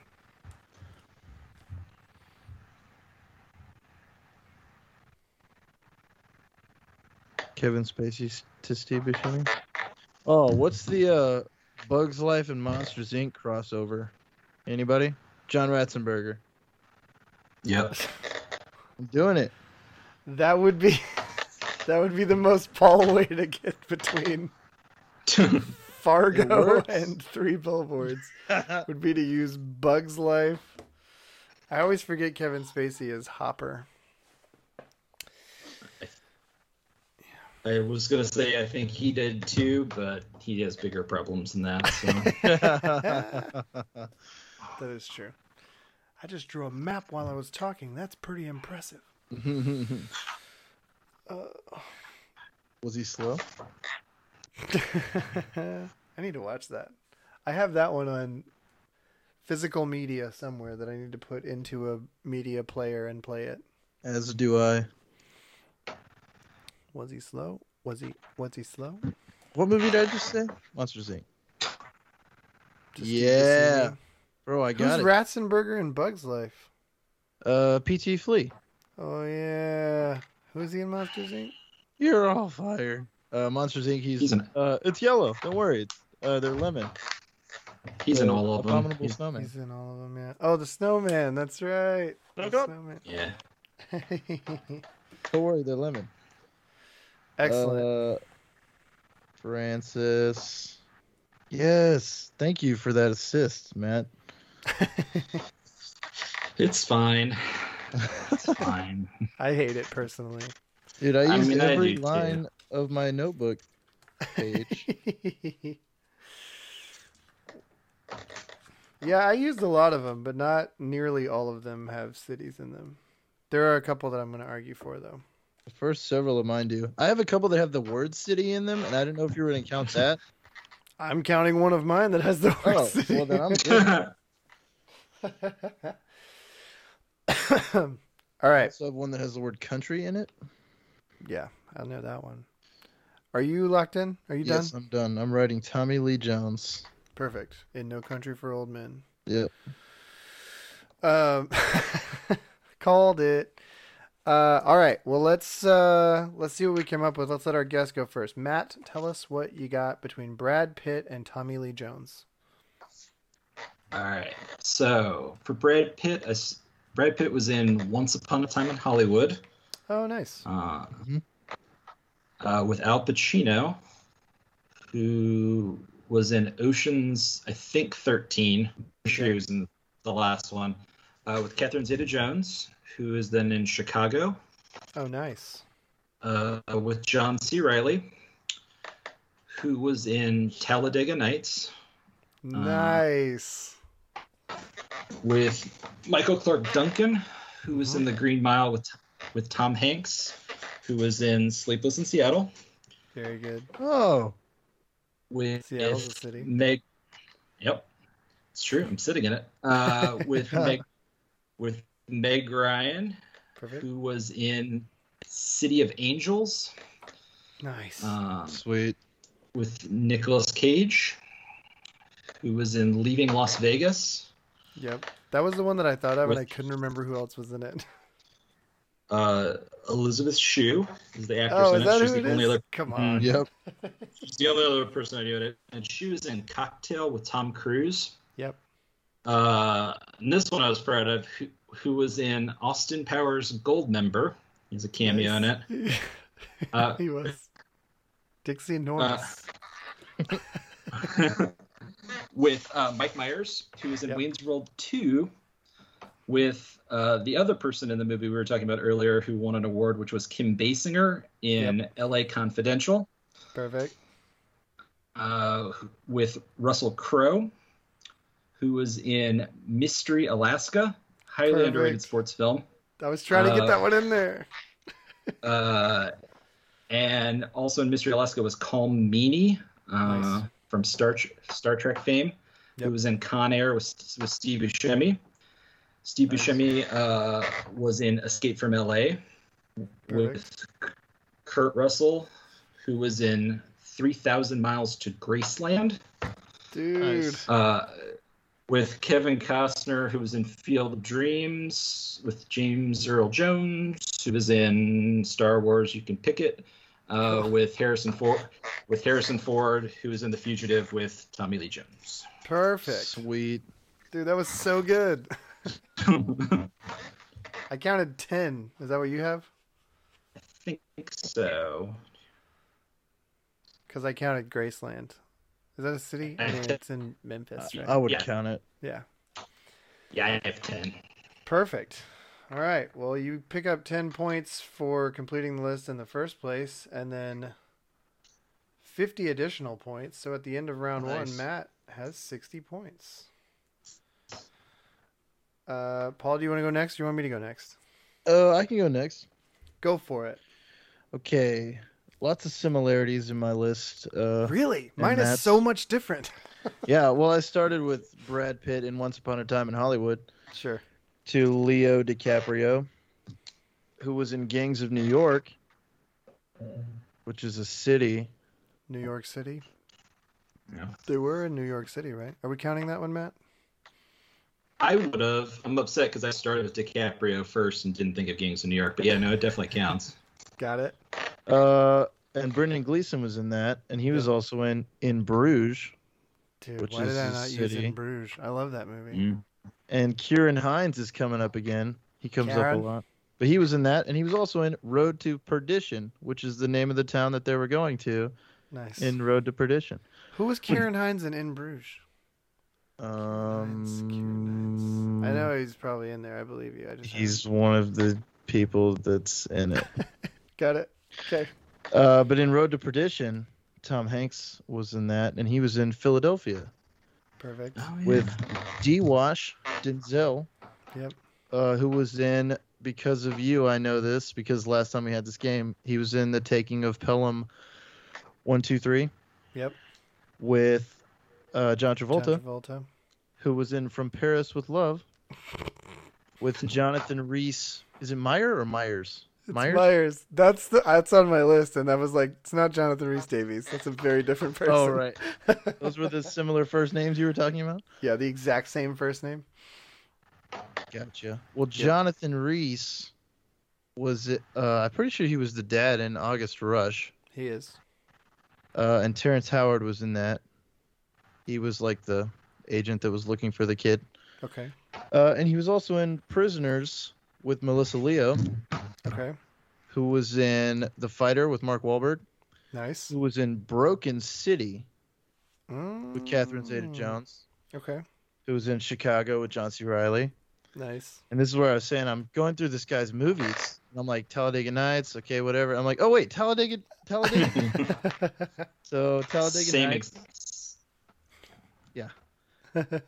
[SPEAKER 6] Kevin Spacey to Steve Buscemi. Oh, what's the uh, Bugs Life and Monsters Inc. crossover? Anybody? John Ratzenberger.
[SPEAKER 7] Yep.
[SPEAKER 6] I'm doing it.
[SPEAKER 2] That would be that would be the most Paul way to get between Fargo and three billboards. would be to use Bugs Life. I always forget Kevin Spacey as Hopper.
[SPEAKER 7] I was gonna say I think he did too, but he has bigger problems than that. So
[SPEAKER 2] That is true. I just drew a map while I was talking. That's pretty impressive.
[SPEAKER 6] Uh, was he slow?
[SPEAKER 2] I need to watch that. I have that one on physical media somewhere that I need to put into a media player and play it.
[SPEAKER 6] As do I.
[SPEAKER 2] Was he slow? Was he was he slow?
[SPEAKER 6] What movie did I just say? Monsters Inc.
[SPEAKER 2] Just
[SPEAKER 6] Yeah. Bro, I got it.
[SPEAKER 2] Ratzenberger in Bugs Life?
[SPEAKER 6] uh, P.T. Flea.
[SPEAKER 2] Oh yeah. Who's he in Monsters Inc?
[SPEAKER 6] You're all fired. Uh, Monsters Inc. He's,
[SPEAKER 7] He's an-
[SPEAKER 6] uh, it's yellow. Don't worry. It's, uh, they're lemon.
[SPEAKER 7] he's in all of them.
[SPEAKER 6] Abominable
[SPEAKER 7] He's-
[SPEAKER 6] snowman.
[SPEAKER 2] He's in all of them, yeah. Oh, the Snowman. That's right. The
[SPEAKER 6] Look up.
[SPEAKER 2] Snowman.
[SPEAKER 7] yeah.
[SPEAKER 6] Don't worry, they're lemon.
[SPEAKER 2] Excellent.
[SPEAKER 6] Uh, Frances. Yes, thank you for that assist, Matt.
[SPEAKER 7] It's fine. It's fine.
[SPEAKER 2] I hate it personally.
[SPEAKER 6] Dude, I
[SPEAKER 7] I
[SPEAKER 6] used
[SPEAKER 7] mean, I
[SPEAKER 6] every
[SPEAKER 7] too.
[SPEAKER 6] line of my notebook page.
[SPEAKER 2] yeah, I used a lot of them, but not nearly all of them have cities in them. There are a couple that I'm going to argue for, though.
[SPEAKER 6] The first several of mine do. I have a couple that have the word city in them, and I didn't know if you were going to count that.
[SPEAKER 2] I'm counting one of mine that has the word
[SPEAKER 6] Oh,
[SPEAKER 2] city.
[SPEAKER 6] well, then I'm good.
[SPEAKER 2] all
[SPEAKER 6] I also have one that has the word country in it.
[SPEAKER 2] Yeah, I know that one. Are you locked in? Are you
[SPEAKER 6] yes,
[SPEAKER 2] done?
[SPEAKER 6] I'm done. I'm writing Tommy Lee Jones.
[SPEAKER 2] Perfect. In No Country for Old Men.
[SPEAKER 6] Yep.
[SPEAKER 2] Um, called it. Uh, all right. Well, let's uh, let's see what we came up with. Let's let our guest go first. Matt, tell us what you got between Brad Pitt and Tommy Lee Jones.
[SPEAKER 7] All right. So for Brad Pitt, as Brad Pitt was in Once Upon a Time in Hollywood
[SPEAKER 2] Oh, nice.
[SPEAKER 7] uh,
[SPEAKER 6] Mhm.
[SPEAKER 7] uh, with Al Pacino, who was in Ocean's, I think, 13. I'm sure he was in the last one. Uh, with Catherine Zeta-Jones, who is then in Chicago.
[SPEAKER 2] Oh, nice.
[SPEAKER 7] uh, with John C. Reilly, who was in Talladega Nights,
[SPEAKER 2] Nice.
[SPEAKER 7] with Michael Clarke Duncan, who was in The Green Mile with with Tom Hanks, who was in Sleepless in Seattle,
[SPEAKER 2] Very good.
[SPEAKER 6] Oh,
[SPEAKER 7] with
[SPEAKER 2] Seattle's a city.
[SPEAKER 7] Meg. Yep, it's true. I'm sitting in it. Uh, with Meg, with Meg Ryan,
[SPEAKER 2] Perfect.
[SPEAKER 7] who was in City of Angels,
[SPEAKER 2] Nice.
[SPEAKER 7] um,
[SPEAKER 6] sweet.
[SPEAKER 7] with Nicolas Cage, who was in Leaving Las Vegas.
[SPEAKER 2] Yep. That was the one that I thought of, and I couldn't remember who else was in it.
[SPEAKER 7] Uh, Elizabeth Shue is the actress
[SPEAKER 2] Oh,
[SPEAKER 7] in
[SPEAKER 2] is
[SPEAKER 7] it. She's
[SPEAKER 2] who
[SPEAKER 7] the
[SPEAKER 2] it
[SPEAKER 7] only
[SPEAKER 2] is?
[SPEAKER 7] other.
[SPEAKER 2] Come
[SPEAKER 7] Mm,
[SPEAKER 2] on.
[SPEAKER 6] Yep.
[SPEAKER 7] She's the only other person I knew in it, and she was in Cocktail with Tom Cruise.
[SPEAKER 2] Yep.
[SPEAKER 7] Uh, and this one I was proud of, who, who was in Austin Powers Goldmember. He's a cameo in it. Uh,
[SPEAKER 2] he was. Dixie Normous.
[SPEAKER 7] with uh, Mike Myers, who was in
[SPEAKER 2] Yep.
[SPEAKER 7] Wayne's World 2, with uh, the other person in the movie we were talking about earlier who won an award, which was Kim Basinger in LA Confidential,
[SPEAKER 2] Perfect.
[SPEAKER 7] uh, with Russell Crowe, who was in Mystery Alaska, highly
[SPEAKER 2] Perfect.
[SPEAKER 7] underrated sports film.
[SPEAKER 2] I was trying to get
[SPEAKER 7] Uh,
[SPEAKER 2] that one in there.
[SPEAKER 7] Uh, and also in Mystery Alaska was Colm Meaney uh,
[SPEAKER 2] Nice.
[SPEAKER 7] from Star Star Trek fame,
[SPEAKER 2] Yep.
[SPEAKER 7] who was in Con Air with, with Steve Buscemi. Steve Buscemi uh, was in Escape from L.A. with Kurt Russell, who was in 3,000 Miles to Graceland.
[SPEAKER 2] Dude.
[SPEAKER 6] Nice.
[SPEAKER 7] Uh, with Kevin Costner, who was in Field of Dreams, with James Earl Jones, who was in Star Wars. You can pick it. Uh, with Harrison Ford, with Harrison Ford, who was in The Fugitive with Tommy Lee Jones.
[SPEAKER 2] Perfect.
[SPEAKER 6] Sweet.
[SPEAKER 2] Dude, that was so good. I counted 10. Is that what you have?
[SPEAKER 7] I think so.
[SPEAKER 2] Because I counted Graceland. Is that a city? I mean, it's in Memphis, right?
[SPEAKER 6] I would
[SPEAKER 7] Yeah.
[SPEAKER 6] count it.
[SPEAKER 2] Yeah.
[SPEAKER 7] Yeah, I have ten.
[SPEAKER 2] Perfect. All right. Well, you pick up 10 points for completing the list in the first place, and then 50 additional points. So at the end of round
[SPEAKER 6] Nice.
[SPEAKER 2] one, Matt has 60 points. Uh, Paul, do you want to go next? Or do you want me to go next?
[SPEAKER 6] Uh, I can go next.
[SPEAKER 2] Go for it.
[SPEAKER 6] Okay. Lots of similarities in my list. Uh,
[SPEAKER 2] Really? Mine is so much different.
[SPEAKER 6] yeah, well, I started with Brad Pitt in Once Upon a Time in Hollywood
[SPEAKER 2] Sure.
[SPEAKER 6] to Leo DiCaprio, who was in Gangs of New York, which is a city.
[SPEAKER 2] New York City.
[SPEAKER 7] Yeah.
[SPEAKER 2] They were in New York City, right? Are we counting that one, Matt?
[SPEAKER 7] I would have. I'm upset because I started with DiCaprio first and didn't think of Gangs of New York. But yeah, no, it definitely counts.
[SPEAKER 2] Got it.
[SPEAKER 6] Uh, and Brendan Gleeson was in that, and he was also in In Bruges.
[SPEAKER 2] Dude,
[SPEAKER 6] Which
[SPEAKER 2] why did
[SPEAKER 6] is
[SPEAKER 2] I
[SPEAKER 6] a
[SPEAKER 2] not use
[SPEAKER 6] city.
[SPEAKER 2] In Bruges? I love that movie.
[SPEAKER 7] Mm.
[SPEAKER 6] And Ciarán Hinds is coming up again. He comes
[SPEAKER 2] Karen?
[SPEAKER 6] up a lot. But he was in that, and he was also in Road to Perdition, which is the name of the town that they were going to
[SPEAKER 2] Nice.
[SPEAKER 6] in Road to Perdition.
[SPEAKER 2] Who was Ciarán Hinds in In Bruges?
[SPEAKER 6] Um,
[SPEAKER 2] I know he's probably in there. I believe you. I just
[SPEAKER 6] he's one of the people that's in it.
[SPEAKER 2] got it. Okay.
[SPEAKER 6] Uh, but in Road to Perdition, Tom Hanks was in that, and he was in Philadelphia
[SPEAKER 2] Perfect.
[SPEAKER 7] Oh,
[SPEAKER 6] with D. Wash Denzel.
[SPEAKER 2] Yep.
[SPEAKER 6] Uh, who was in Because of You? I know this because last time we had this game, he was in The Taking of Pelham. One, two, three.
[SPEAKER 2] Yep.
[SPEAKER 6] With uh, John
[SPEAKER 2] John
[SPEAKER 6] Travolta,
[SPEAKER 2] Travolta.
[SPEAKER 6] who was in From Paris with Love. With Jonathan Rhys. Is it Meyer or Myers?
[SPEAKER 2] It's
[SPEAKER 6] Myers.
[SPEAKER 2] Myers. That's the that's on my list, and that was like, it's not Jonathan Rhys Davies. That's a very different person.
[SPEAKER 6] Oh right. Those were the similar first names you were talking about.
[SPEAKER 2] yeah, the exact same first name.
[SPEAKER 6] Gotcha. Well, Jonathan Rhys was it? Uh, I'm pretty sure he was the dad in August Rush,
[SPEAKER 2] He is.
[SPEAKER 6] uh, and Terrence Howard was in that. He was like the agent that was looking for the kid,
[SPEAKER 2] Okay.
[SPEAKER 6] uh, and he was also in Prisoners with Melissa Leo,
[SPEAKER 2] Okay.
[SPEAKER 6] who was in The Fighter with Mark Wahlberg,
[SPEAKER 2] Nice.
[SPEAKER 6] who was in Broken City with Catherine
[SPEAKER 2] Mm.
[SPEAKER 6] Zeta-Jones,
[SPEAKER 2] Okay.
[SPEAKER 6] who was in Chicago with John C. Reilly.
[SPEAKER 2] Nice.
[SPEAKER 6] And this is where I was saying I'm going through this guy's movies. And I'm like Talladega Nights, okay, whatever. I'm like, oh wait, Talladega, Talladega. so Talladega
[SPEAKER 7] Same.
[SPEAKER 6] Nights
[SPEAKER 7] Ex-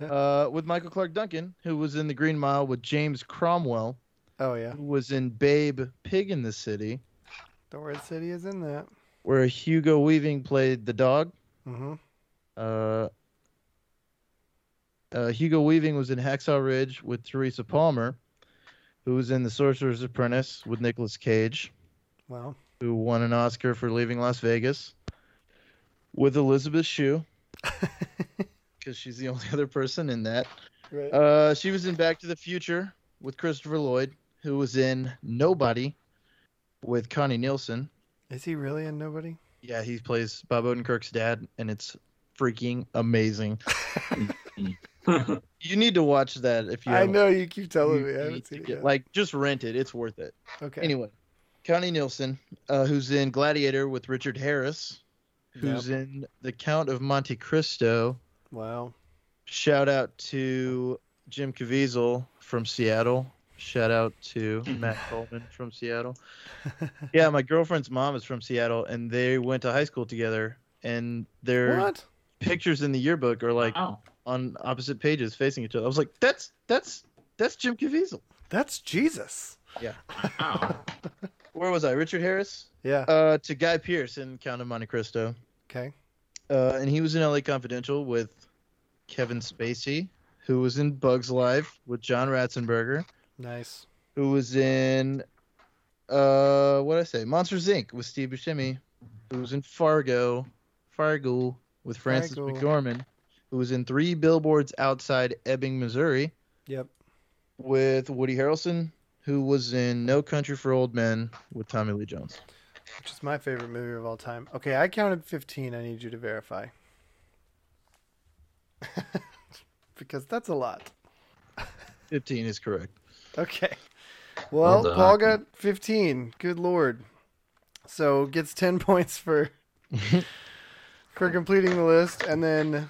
[SPEAKER 6] uh, with Michael Clarke Duncan, who was in The Green Mile with James Cromwell,
[SPEAKER 2] oh yeah.
[SPEAKER 6] who was in Babe, Pig in the City,
[SPEAKER 2] The Red City is in that.
[SPEAKER 6] where Hugo Weaving played the dog.
[SPEAKER 2] Mm-hmm.
[SPEAKER 6] Uh, uh, Hugo Weaving was in Hacksaw Ridge with Teresa Palmer, who was in The Sorcerer's Apprentice with Nicolas Cage.
[SPEAKER 2] Wow.
[SPEAKER 6] who won an Oscar for Leaving Las Vegas, with Elizabeth Shue, because she's the only other person in that.
[SPEAKER 2] Right.
[SPEAKER 6] Uh, she was in Back to the Future with Christopher Lloyd, who was in Nobody with Connie Nielsen.
[SPEAKER 2] is he really in Nobody?
[SPEAKER 6] Yeah, he plays Bob Odenkirk's dad, and it's freaking amazing. You need to watch that if you.
[SPEAKER 2] I know you keep telling
[SPEAKER 6] you
[SPEAKER 2] me. I haven't
[SPEAKER 6] to
[SPEAKER 2] seen it
[SPEAKER 6] get-
[SPEAKER 2] yet.
[SPEAKER 6] Like, just rent it. It's worth it.
[SPEAKER 2] okay.
[SPEAKER 6] Anyway, Connie Nielsen, uh, who's in Gladiator with Richard Harris, who's in The Count of Monte Cristo
[SPEAKER 2] Wow.
[SPEAKER 6] Shout out to Jim Caviezel from Seattle. Shout out to Matt Coleman from Seattle. Yeah, my girlfriend's mom is from Seattle, and they went to high school together. And their
[SPEAKER 2] What?
[SPEAKER 6] pictures in the yearbook are like
[SPEAKER 7] Wow.
[SPEAKER 6] on opposite pages, facing each other. I was like, "That's that's that's Jim Caviezel."
[SPEAKER 2] That's Jesus. Yeah.
[SPEAKER 7] Wow.
[SPEAKER 6] Where was I? Richard Harris.
[SPEAKER 2] Yeah.
[SPEAKER 6] Uh, to Guy Pearce in Count of Monte Cristo.
[SPEAKER 2] Okay.
[SPEAKER 6] Uh, and he was in LA Confidential with Kevin Spacey, who was in Bugs Life with John Ratzenberger,
[SPEAKER 2] Nice.
[SPEAKER 6] who was in uh what did I say? Monsters Inc. with Steve Buscemi, who was in Fargo, Fargo with Frances
[SPEAKER 2] Fargo.
[SPEAKER 6] McDormand, who was in Three Billboards Outside Ebbing, Missouri,
[SPEAKER 2] Yep.
[SPEAKER 6] with Woody Harrelson, who was in No Country for Old Men with Tommy Lee Jones.
[SPEAKER 2] Which is my favorite movie of all time. Okay, I counted 15. I need you to verify. because that's a lot.
[SPEAKER 6] Fifteen is correct.
[SPEAKER 2] Okay. Well,
[SPEAKER 7] Well.
[SPEAKER 2] Paul got 15. Good lord. So gets 10 points for for completing the list and then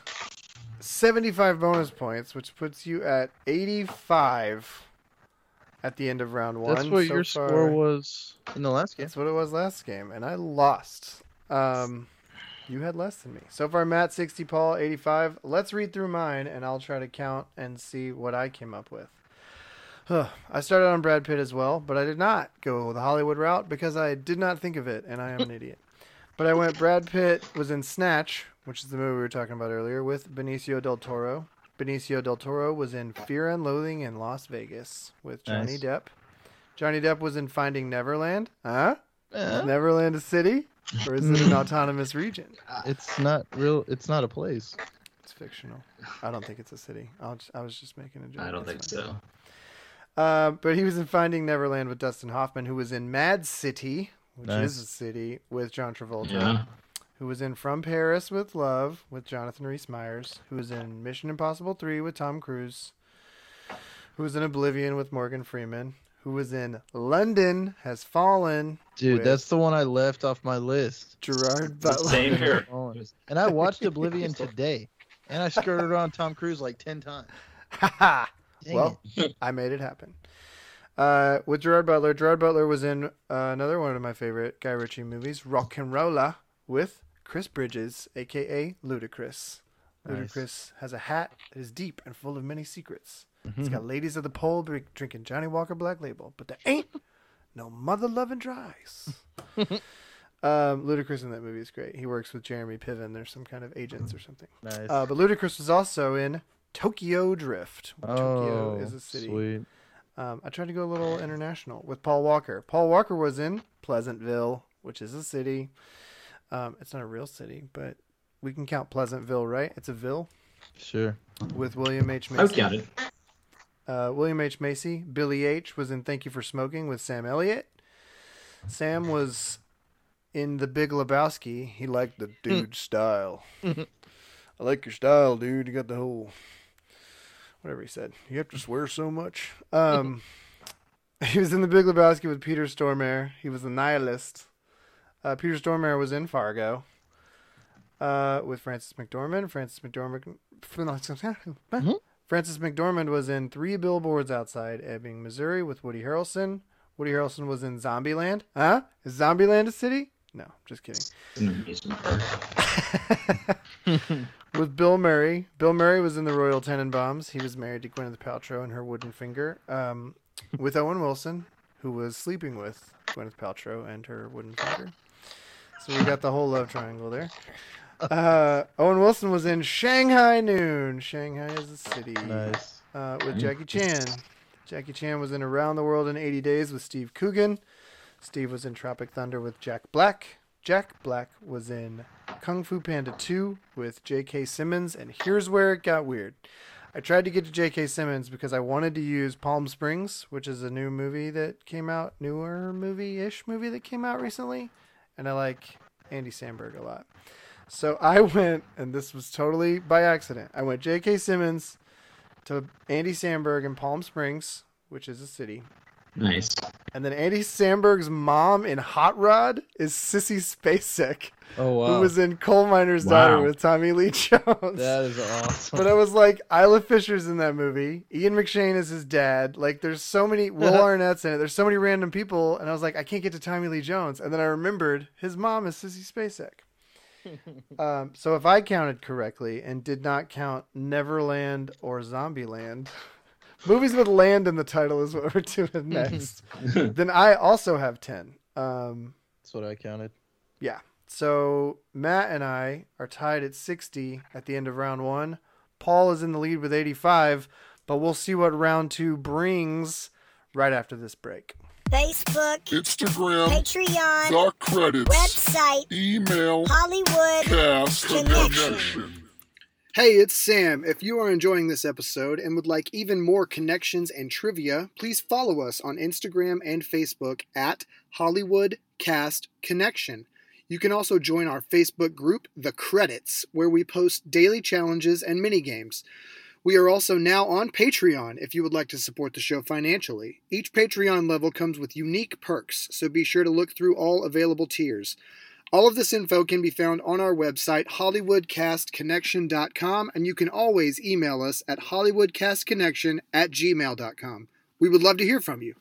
[SPEAKER 2] 75 bonus points, which puts you at 85 at the end of round 1.
[SPEAKER 6] That's what
[SPEAKER 2] so
[SPEAKER 6] your
[SPEAKER 2] far.
[SPEAKER 6] score was in the last game.
[SPEAKER 2] That's what it was last game, and I lost. Um, you had less than me. So far, Matt 60, Paul 85. Let's read through mine, and I'll try to count and see what I came up with. I started on Brad Pitt as well, but I did not go the Hollywood route because I did not think of it, and I am an idiot. But I went Brad Pitt was in Snatch, which is the movie we were talking about earlier, with Benicio del Toro. Benicio del Toro was in Fear and Loathing in Las Vegas with Johnny
[SPEAKER 6] Nice.
[SPEAKER 2] Depp. Johnny Depp was in Finding Neverland. Huh?
[SPEAKER 6] Eh?
[SPEAKER 2] Is Neverland a city? Or is it an autonomous region?
[SPEAKER 6] it's not real. It's not a place.
[SPEAKER 2] It's fictional. I don't think it's a city. I'll just, I was just making a joke.
[SPEAKER 7] I don't think
[SPEAKER 2] That's fine.
[SPEAKER 7] so.
[SPEAKER 2] Uh, but he was in Finding Neverland with Dustin Hoffman, who was in Mad City, which
[SPEAKER 6] Nice.
[SPEAKER 2] is a city, with John Travolta.
[SPEAKER 7] Yeah.
[SPEAKER 2] Who was in From Paris with Love with Jonathan Rhys Meyers. Who was in Mission Impossible 3 with Tom Cruise. Who was in Oblivion with Morgan Freeman. Who was in London Has Fallen.
[SPEAKER 6] Dude, that's the one I left off my list.
[SPEAKER 2] Gerard Butler.
[SPEAKER 7] Same here.
[SPEAKER 6] And I watched Oblivion today, and I skirted on Tom Cruise like ten times.
[SPEAKER 2] Haha.
[SPEAKER 6] Dang
[SPEAKER 2] well, I made it happen. Uh, with Gerard Butler, Gerard Butler was in uh, another one of my favorite Guy Ritchie movies, RocknRolla, with Chris Bridges, aka Ludacris.
[SPEAKER 6] Nice.
[SPEAKER 2] Ludacris has a hat that is deep and full of many secrets.
[SPEAKER 6] Mm-hmm.
[SPEAKER 2] It's got ladies at the pole drink- drinking Johnnie Walker Black Label, but there ain't no mother loving dries. um, Ludacris in that movie is great. He works with Jeremy Piven. There's some kind of agents or something.
[SPEAKER 6] nice.
[SPEAKER 2] Uh, but Ludacris was also in Tokyo Drift. Tokyo
[SPEAKER 6] oh,
[SPEAKER 2] is a city.
[SPEAKER 6] Sweet.
[SPEAKER 2] Um, I tried to go a little international with Paul Walker. Paul Walker was in Pleasantville, which is a city. Um, it's not a real city, but we can count Pleasantville, right? It's a ville
[SPEAKER 6] Sure.
[SPEAKER 2] with William H.
[SPEAKER 7] I would
[SPEAKER 2] Macy.
[SPEAKER 7] count it.
[SPEAKER 2] Uh, William H. Macy. Billy H. was in Thank You for Smoking with Sam Elliott. Sam was in The Big Lebowski. He liked the dude's style. I like your style, dude. You got the whole whatever he said. You have to swear so much. Um, he was in The Big Lebowski with Peter Stormare. He was a nihilist. Uh, Peter Stormare was in Fargo. Uh, with Frances McDormand. Frances McDormand. Frances McDormand was in Three Billboards Outside Ebbing, Missouri with Woody Harrelson. Woody Harrelson was in Zombieland. Huh? Is Zombieland a city? No, just kidding.
[SPEAKER 7] It's an amusement park.
[SPEAKER 2] With Bill Murray. Bill Murray was in The Royal Tenenbaums. He was married to Gwyneth Paltrow and her wooden finger. Um, with Owen Wilson, who was sleeping with Gwyneth Paltrow and her wooden finger. So we got the whole love triangle there. Uh, Owen Wilson was in Shanghai Noon. Shanghai is a city.
[SPEAKER 6] Nice.
[SPEAKER 2] uh, with Jackie Chan. Jackie Chan was in Around the World in 80 Days with Steve Coogan. Steve was in Tropic Thunder with Jack Black. Jack Black was in Kung Fu Panda 2 with J.K. Simmons. And here's where it got weird. I tried to get to J.K. Simmons because I wanted to use Palm Springs, which is a new movie that came out, newer movie ish movie that came out recently. And I like Andy Samberg a lot. So I went, and this was totally by accident. I went J.K. Simmons to Andy Samberg in Palm Springs, which is a city.
[SPEAKER 7] Nice.
[SPEAKER 2] And then Andy Samberg's mom in Hot Rod is Sissy Spacek.
[SPEAKER 6] Oh wow,
[SPEAKER 2] who was in Coal Miner's Daughter with Tommy Lee Jones.
[SPEAKER 6] that is awesome.
[SPEAKER 2] But I was like, Isla Fisher's in that movie. Ian McShane is his dad. Like, there's so many. Will Arnett's in it. There's so many random people, and I was like, I can't get to Tommy Lee Jones. And then I remembered his mom is Sissy Spacek. um, so if I counted correctly and did not count Neverland or Zombieland, movies with land in the title is what we're doing next. then I also have ten. Um,
[SPEAKER 6] That's what I counted.
[SPEAKER 2] yeah. So Matt and I are tied at 60 at the end of round one. Paul is in the lead with 85, but we'll see what round two brings right after this break.
[SPEAKER 8] Facebook,
[SPEAKER 4] Instagram,
[SPEAKER 8] Patreon,
[SPEAKER 4] the credits,
[SPEAKER 8] website,
[SPEAKER 4] email,
[SPEAKER 8] Hollywood
[SPEAKER 4] cast
[SPEAKER 8] Connection.
[SPEAKER 4] connection.
[SPEAKER 2] Hey, it's Sam. If you are enjoying this episode and would like even more connections and trivia, please follow us on Instagram and Facebook at Hollywood Cast Connection. You can also join our Facebook group, The Credits, where we post daily challenges and mini games. We are also now on Patreon if you would like to support the show financially. Each Patreon level comes with unique perks, so be sure to look through all available tiers. All of this info can be found on our website, HollywoodCastConnection.com, and you can always email us at HollywoodCastConnection at gmail.com. We would love to hear from you.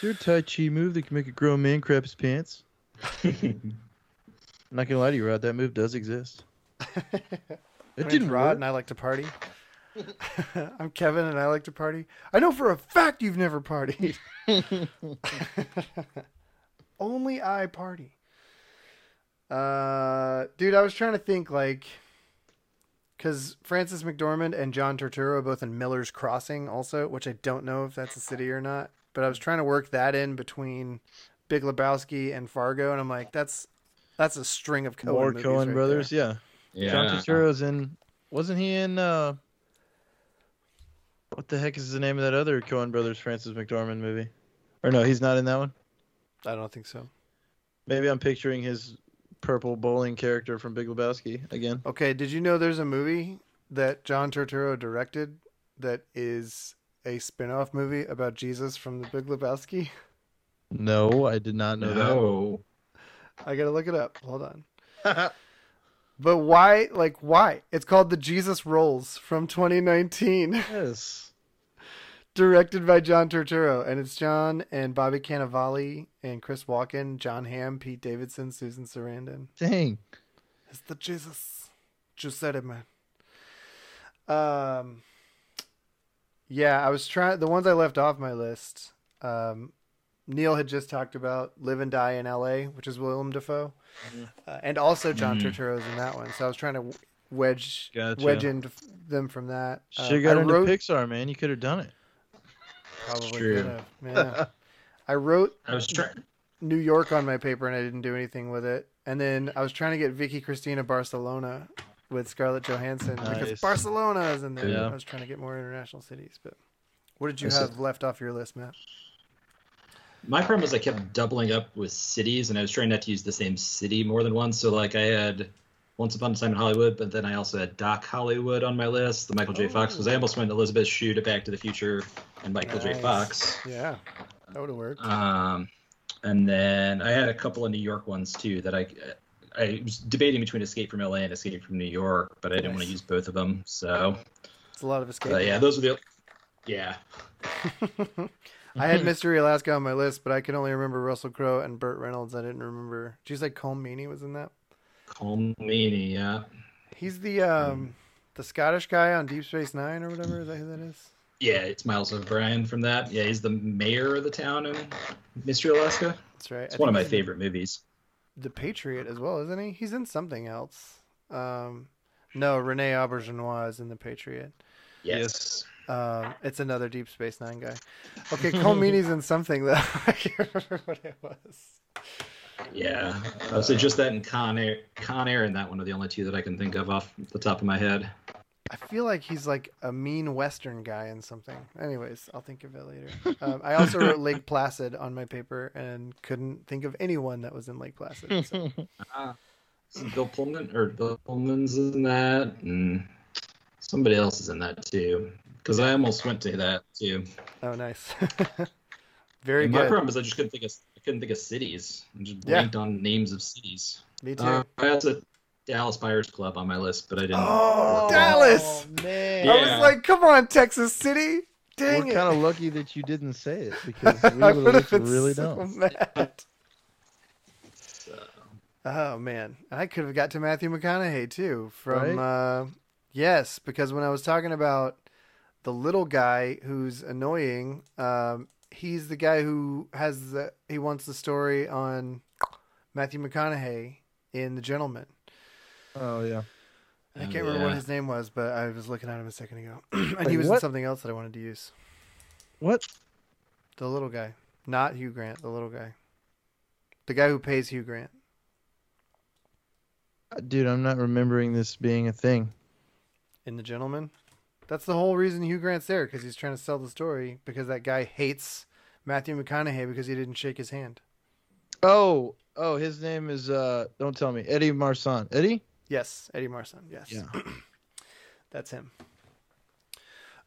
[SPEAKER 6] There a Tai Chi move that can make a grown man crap his pants? I'm not gonna lie to you, Rod. That move does exist. It didn't
[SPEAKER 2] Rod,
[SPEAKER 6] work.
[SPEAKER 2] and I like to party. I'm Kevin, and I like to party. I know for a fact you've never partied. Only I party. Uh, dude, I was trying to think like, because Frances McDormand and John Turturro are both in Miller's Crossing, also, which I don't know if that's a city or not. But I was trying to work that in between Big Lebowski and Fargo, and I'm like, that's that's a string of Coen
[SPEAKER 6] More
[SPEAKER 2] movies
[SPEAKER 6] Coen
[SPEAKER 2] right there.
[SPEAKER 6] brothers, yeah.
[SPEAKER 7] Yeah.
[SPEAKER 6] John Turturro's in. Wasn't he in? uh What the heck is the name of that other Coen brothers Frances McDormand movie? Or no, he's not in that one.
[SPEAKER 2] I don't think so.
[SPEAKER 6] Maybe I'm picturing his purple bowling character from Big Lebowski again.
[SPEAKER 2] Okay, did you know there's a movie that John Turturro directed that is a spin-off movie about Jesus from the Big Lebowski?
[SPEAKER 6] No, I did not know that.
[SPEAKER 7] No.
[SPEAKER 2] I gotta look it up. Hold on. But why? Like, why? It's called The Jesus Rolls from 2019,
[SPEAKER 6] yes.
[SPEAKER 2] directed by John Turturro, and it's John and Bobby Cannavale and Chris Walken, Jon Hamm, Pete Davidson, Susan Sarandon.
[SPEAKER 6] Dang.
[SPEAKER 2] It's the Jesus. Just said it, man. Um, yeah, I was trying. The ones I left off my list. Um, Neil had just talked about Live and Die in L.A., which is Willem Dafoe, uh, and also John
[SPEAKER 7] Mhm.
[SPEAKER 2] Turturro's in that one. So I was trying to wedge
[SPEAKER 6] Gotcha.
[SPEAKER 2] wedge into them from that. Uh,
[SPEAKER 6] Should have got
[SPEAKER 2] I
[SPEAKER 6] into
[SPEAKER 2] wrote,
[SPEAKER 6] Pixar, man. You could have done it.
[SPEAKER 2] Probably could have. Yeah. I wrote
[SPEAKER 7] I was trying.
[SPEAKER 2] New York on my paper and I didn't do anything with it. And then I was trying to get Vicky Cristina Barcelona with Scarlett Johansson because
[SPEAKER 6] Nice.
[SPEAKER 2] Barcelona is in there.
[SPEAKER 6] Yeah.
[SPEAKER 2] I was trying to get more international cities. But what did you
[SPEAKER 7] I see.
[SPEAKER 2] have left off your list, Matt?
[SPEAKER 7] My problem was I kept doubling up with cities, and I was trying not to use the same city more than once. So like I had Once Upon a Time in Hollywood, but then I also had Doc Hollywood on my list, the Michael J. Fox, was I almost went Elizabeth Shue to Back to the Future and Michael J. Fox.
[SPEAKER 2] Yeah, that would have worked.
[SPEAKER 7] Um, and then I had a couple of New York ones too that I I was debating between Escape from LA and Escape from New York, but I didn't want to use both of them. So
[SPEAKER 2] it's a lot of escape.
[SPEAKER 7] uh, yeah, those are the yeah.
[SPEAKER 2] I had Mystery Alaska on my list, but I can only remember Russell Crowe and Burt Reynolds. I didn't remember. Did you say Colm Meaney was in that?
[SPEAKER 7] Colm Meaney, yeah.
[SPEAKER 2] He's the um the Scottish guy on Deep Space Nine or whatever. Is that who that is?
[SPEAKER 7] Yeah, it's Miles O'Brien from that. Yeah, he's the mayor of the town in Mystery Alaska.
[SPEAKER 2] That's right.
[SPEAKER 7] It's
[SPEAKER 2] I
[SPEAKER 7] one of my
[SPEAKER 2] he's in
[SPEAKER 7] favorite movies.
[SPEAKER 2] The Patriot as well, isn't he? He's in something else. Um, no, Rene Auberjonois is in The Patriot.
[SPEAKER 7] Yes.
[SPEAKER 2] Um, it's another Deep Space Nine guy. Okay, Colm Meaney's in something though. I can't remember what it was.
[SPEAKER 7] Yeah. Uh, so just that and Con Air, Con Air and that one are the only two that I can think of off the top of my head.
[SPEAKER 2] I feel like he's like a mean Western guy in something. Anyways, I'll think of it later. Um, I also wrote Lake Placid on my paper and couldn't think of anyone that was in Lake Placid. So.
[SPEAKER 7] So Bill Pullman or Bill Pullman's in that, and somebody else is in that too. Because I almost went to that too.
[SPEAKER 2] Oh, nice. Very
[SPEAKER 7] And my problem is I just couldn't think of I couldn't think of cities. I just
[SPEAKER 2] Yeah.
[SPEAKER 7] blanked on names of cities.
[SPEAKER 2] Me too.
[SPEAKER 7] Uh, I had the Dallas Buyers Club on my list, but I didn't.
[SPEAKER 2] Oh, Dallas!
[SPEAKER 6] Oh, man.
[SPEAKER 7] Yeah.
[SPEAKER 2] I was like, come on, Texas City. Dang
[SPEAKER 6] We're kind of lucky that you didn't say it because we would
[SPEAKER 2] would
[SPEAKER 6] have
[SPEAKER 2] have been
[SPEAKER 6] really
[SPEAKER 2] so
[SPEAKER 6] dumb.
[SPEAKER 2] mad.
[SPEAKER 7] So,
[SPEAKER 2] Oh man, I could have got to Matthew McConaughey too from uh, yes, because when I was talking about the little guy who's annoying, um, he's the guy who has the he wants the story on Matthew McConaughey in The Gentleman.
[SPEAKER 6] Oh yeah.
[SPEAKER 2] I can't
[SPEAKER 7] Oh,
[SPEAKER 2] remember what his name was, but I was looking at him a second ago, and
[SPEAKER 6] Wait,
[SPEAKER 2] he was in something else that I wanted to use.
[SPEAKER 6] What?
[SPEAKER 2] The little guy, not Hugh Grant. The little guy, the guy who pays Hugh Grant.
[SPEAKER 6] Uh, Dude, I'm not remembering this being a thing.
[SPEAKER 2] in The Gentleman. That's the whole reason Hugh Grant's there because he's trying to sell the story because that guy hates Matthew McConaughey because he didn't shake his hand.
[SPEAKER 6] Oh, oh, his name is uh don't tell me. Eddie Marsan. Eddie?
[SPEAKER 2] Yes, Eddie Marsan. Yes,
[SPEAKER 6] Yeah.
[SPEAKER 2] that's him.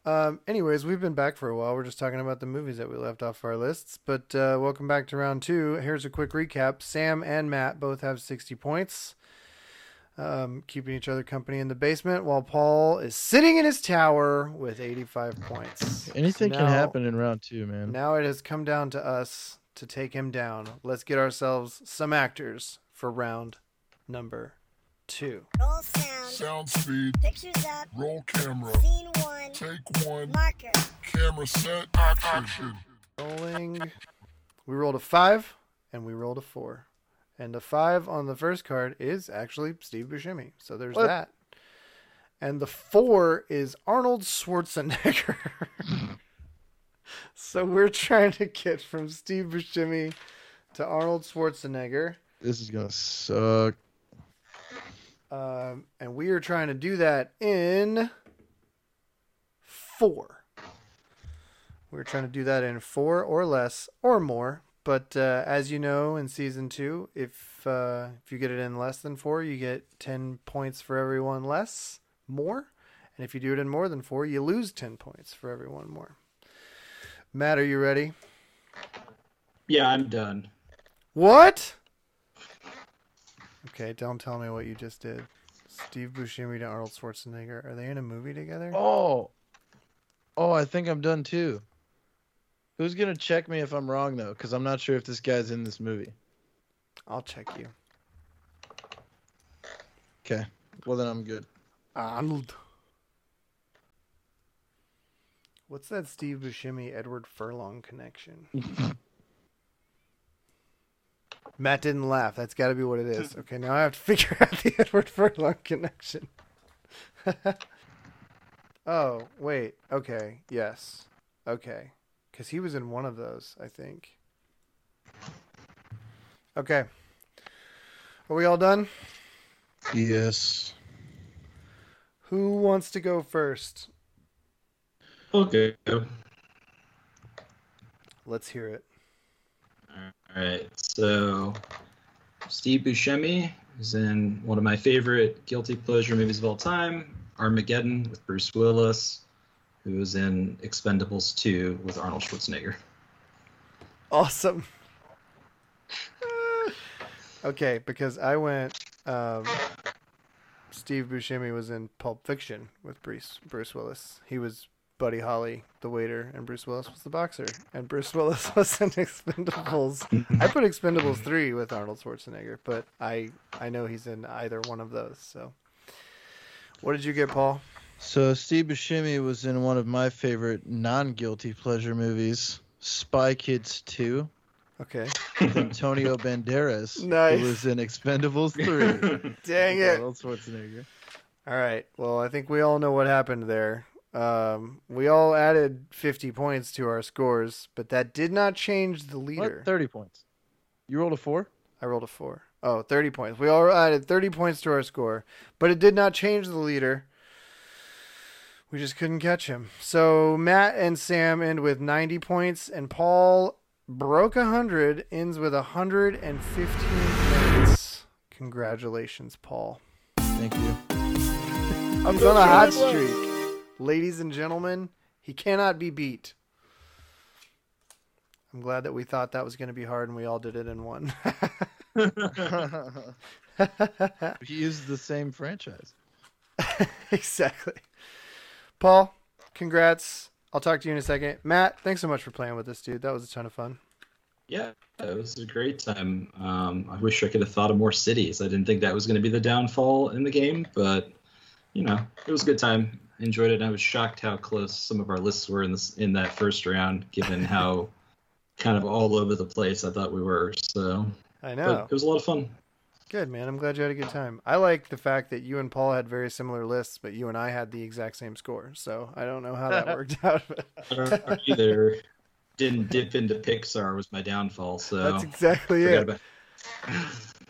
[SPEAKER 2] Um, anyways, we've been back for a while. We're just talking about the movies that we left off our lists. But uh, welcome back to round two. Here's a quick recap. Sam and Matt both have 60 points, um, keeping each other company in the basement, while Paul is sitting in his tower with 85 points.
[SPEAKER 6] Anything
[SPEAKER 2] So
[SPEAKER 6] can happen in round two, man.
[SPEAKER 2] Now it has come down to us to take him down. Let's get ourselves some actors for round number two.
[SPEAKER 8] Roll sound.
[SPEAKER 4] Sound speed,
[SPEAKER 8] Pictures up.
[SPEAKER 4] roll camera,
[SPEAKER 8] Scene one.
[SPEAKER 4] take one,
[SPEAKER 8] Marker.
[SPEAKER 4] camera set, action.
[SPEAKER 2] Rolling. We rolled a five and we rolled a four. And the five on the first card is actually Steve Buscemi. So there's
[SPEAKER 6] What?
[SPEAKER 2] that. And the four is Arnold Schwarzenegger. so we're trying to get from Steve Buscemi to Arnold Schwarzenegger.
[SPEAKER 6] This is gonna suck.
[SPEAKER 2] Um, and we are trying to do that in four. We're trying to do that in four or less or more. But uh, as you know, in season two, if uh, if you get it in less than four, you get ten points for everyone less more, and if you do it in more than four, you lose ten points for everyone more. Matt, are you ready?
[SPEAKER 7] yeah, I'm done.
[SPEAKER 2] What? Okay, don't tell me what you just did. Steve Buscemi to Arnold Schwarzenegger. Are they in a movie together?
[SPEAKER 6] Oh. Oh, I think I'm done too. Who's gonna check me if I'm wrong though? Because I'm not sure if this guy's in this movie.
[SPEAKER 2] I'll check you.
[SPEAKER 6] Okay. Well then I'm good.
[SPEAKER 2] Arnold. What's that Steve Buscemi Edward Furlong connection? Matt didn't laugh. That's got to be what it is. Okay, now I have to figure out the Edward Furlong connection. oh, wait. Okay. Yes. Okay. Because he was in one of those, I think. Okay. Are we all done?
[SPEAKER 6] Yes.
[SPEAKER 2] Who wants to go first?
[SPEAKER 7] Okay.
[SPEAKER 2] Let's hear it.
[SPEAKER 7] All right. So, Steve Buscemi is in one of my favorite guilty pleasure movies of all time, Armageddon with Bruce Willis, who was in Expendables 2 with Arnold Schwarzenegger.
[SPEAKER 2] Awesome. okay, because I went. Um, Steve Buscemi was in Pulp Fiction with Bruce Bruce Willis. He was Buddy Holly, the waiter, and Bruce Willis was the boxer. And Bruce Willis was in Expendables. I put Expendables three with Arnold Schwarzenegger, but I I know he's in either one of those. So, what did you get, Paul?
[SPEAKER 6] So Steve Buscemi was in one of my favorite non-guilty pleasure movies, Spy Kids 2,
[SPEAKER 2] Okay.
[SPEAKER 6] with Antonio Banderas,
[SPEAKER 2] Nice.
[SPEAKER 6] who was in Expendables 3.
[SPEAKER 2] Dang it.
[SPEAKER 6] Arnold Schwarzenegger.
[SPEAKER 2] All right. Well, I think we all know what happened there. Um, we all added 50 points to our scores, but that did not change the leader.
[SPEAKER 6] What? 30 points. You rolled a four?
[SPEAKER 2] I rolled a four. Oh, 30 points. We all added 30 points to our score, but it did not change the leader. We just couldn't catch him. So Matt and Sam end with 90 points, and Paul broke 100, ends with 115 points. Congratulations, Paul.
[SPEAKER 6] Thank you.
[SPEAKER 2] I'm on a hot streak. Ladies and gentlemen, he cannot be beat. I'm glad that we thought that was going to be hard and we all did it in one.
[SPEAKER 6] he used the same franchise.
[SPEAKER 2] exactly. Paul, congrats. I'll talk to you in a second. Matt, thanks so much for playing with us, dude. That was a ton of fun.
[SPEAKER 7] Yeah, it was a great time. Um, I wish I could have thought of more cities. I didn't think that was going to be the downfall in the game, but you know, it was a good time. Enjoyed it. And I was shocked how close some of our lists were in this in that first round, given how kind of all over the place I thought we were. So,
[SPEAKER 2] I
[SPEAKER 7] but
[SPEAKER 2] know.
[SPEAKER 7] it was a lot of fun.
[SPEAKER 2] Good, man. I'm glad you had a good time. I like the fact that you and Paul had very similar lists, but you and I had the exact same score. So I don't know how that worked out. but
[SPEAKER 7] I don't either didn't dip into Pixar was my downfall. So
[SPEAKER 2] That's exactly it.
[SPEAKER 7] about-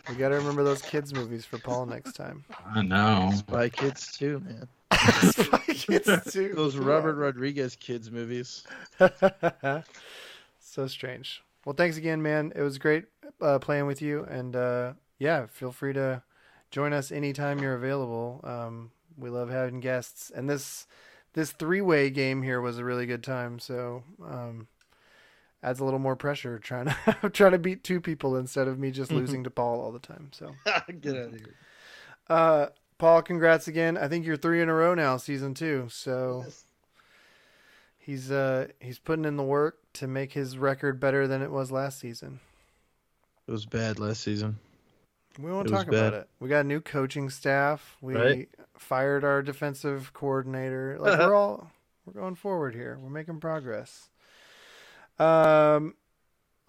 [SPEAKER 2] We got to remember those kids' movies for Paul next time.
[SPEAKER 7] I know.
[SPEAKER 6] Spy Kids too, man.
[SPEAKER 2] Spy Kids too.
[SPEAKER 6] Those Robert Rodriguez kids movies.
[SPEAKER 2] so strange. Well, thanks again, man. It was great uh, playing with you, and uh, yeah, feel free to join us anytime you're available. Um, we love having guests, and this this three way game here was a really good time. So um, adds a little more pressure trying to trying to beat two people instead of me just losing to Paul all the time. So.
[SPEAKER 6] Get out of here.
[SPEAKER 2] Uh, Paul, congrats again. I think you're three in a row now, season two. So he's uh he's putting in the work to make his record better than it was last season.
[SPEAKER 6] It was bad last season.
[SPEAKER 2] We won't
[SPEAKER 6] It
[SPEAKER 2] talk about it. We got a new coaching staff. We
[SPEAKER 6] Right.
[SPEAKER 2] fired our defensive coordinator. Like we're all we're going forward here. We're making progress. Um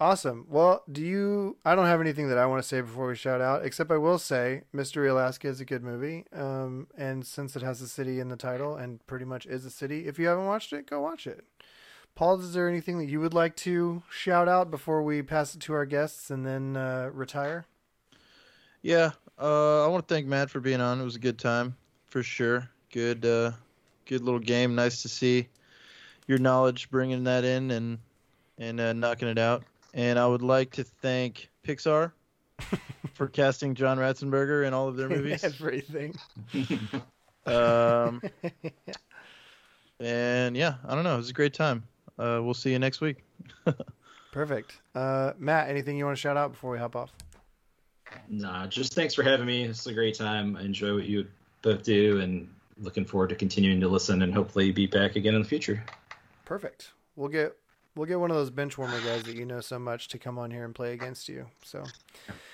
[SPEAKER 2] awesome. Well, do you I don't have anything that I want to say before we shout out, except I will say Mystery Alaska is a good movie. Um and since it has a city in the title and pretty much is a city, if you haven't watched it, go watch it. Paul, is there anything that you would like to shout out before we pass it to our guests and then uh, retire?
[SPEAKER 6] Yeah, uh, I want to thank Matt for being on. It was a good time, for sure. Good, uh, good little game. Nice to see your knowledge, bringing that in and and uh, knocking it out. And I would like to thank Pixar for casting John Ratzenberger in all of their movies.
[SPEAKER 2] Everything.
[SPEAKER 6] um, and yeah, I don't know. It was a great time. Uh, we'll see you next week.
[SPEAKER 2] Perfect. Uh, Matt, anything you want to shout out before we hop off?
[SPEAKER 7] Nah, just thanks for having me. It's a great time. I enjoy what you both do, and looking forward to continuing to listen and hopefully be back again in the future.
[SPEAKER 2] Perfect. We'll get we'll get one of those bench warmer guys that you know so much to come on here and play against you. So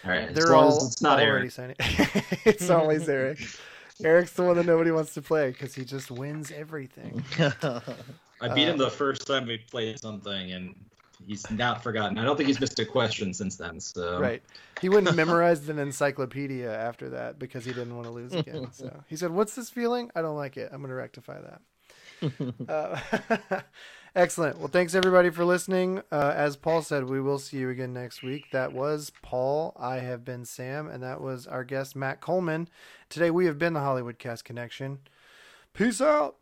[SPEAKER 7] All right,
[SPEAKER 2] they're
[SPEAKER 7] long
[SPEAKER 2] all
[SPEAKER 7] as it's not
[SPEAKER 2] already
[SPEAKER 7] Eric.
[SPEAKER 2] signing. it's always Eric. Eric's the one that nobody wants to play because he just wins everything.
[SPEAKER 7] I beat
[SPEAKER 2] Uh,
[SPEAKER 7] him the first time we played something, and he's not forgotten. I don't think he's missed a question since then. So
[SPEAKER 2] Right. He wouldn't memorize an encyclopedia after that because he didn't want to lose again. So he said, "What's this feeling? I don't like it. I'm going to rectify that." uh, Excellent. Well, thanks everybody for listening. Uh, as Paul said, we will see you again next week. That was Paul. I have been Sam, and that was our guest Matt Coleman. Today we have been the Hollywood Cast Connection. Peace out.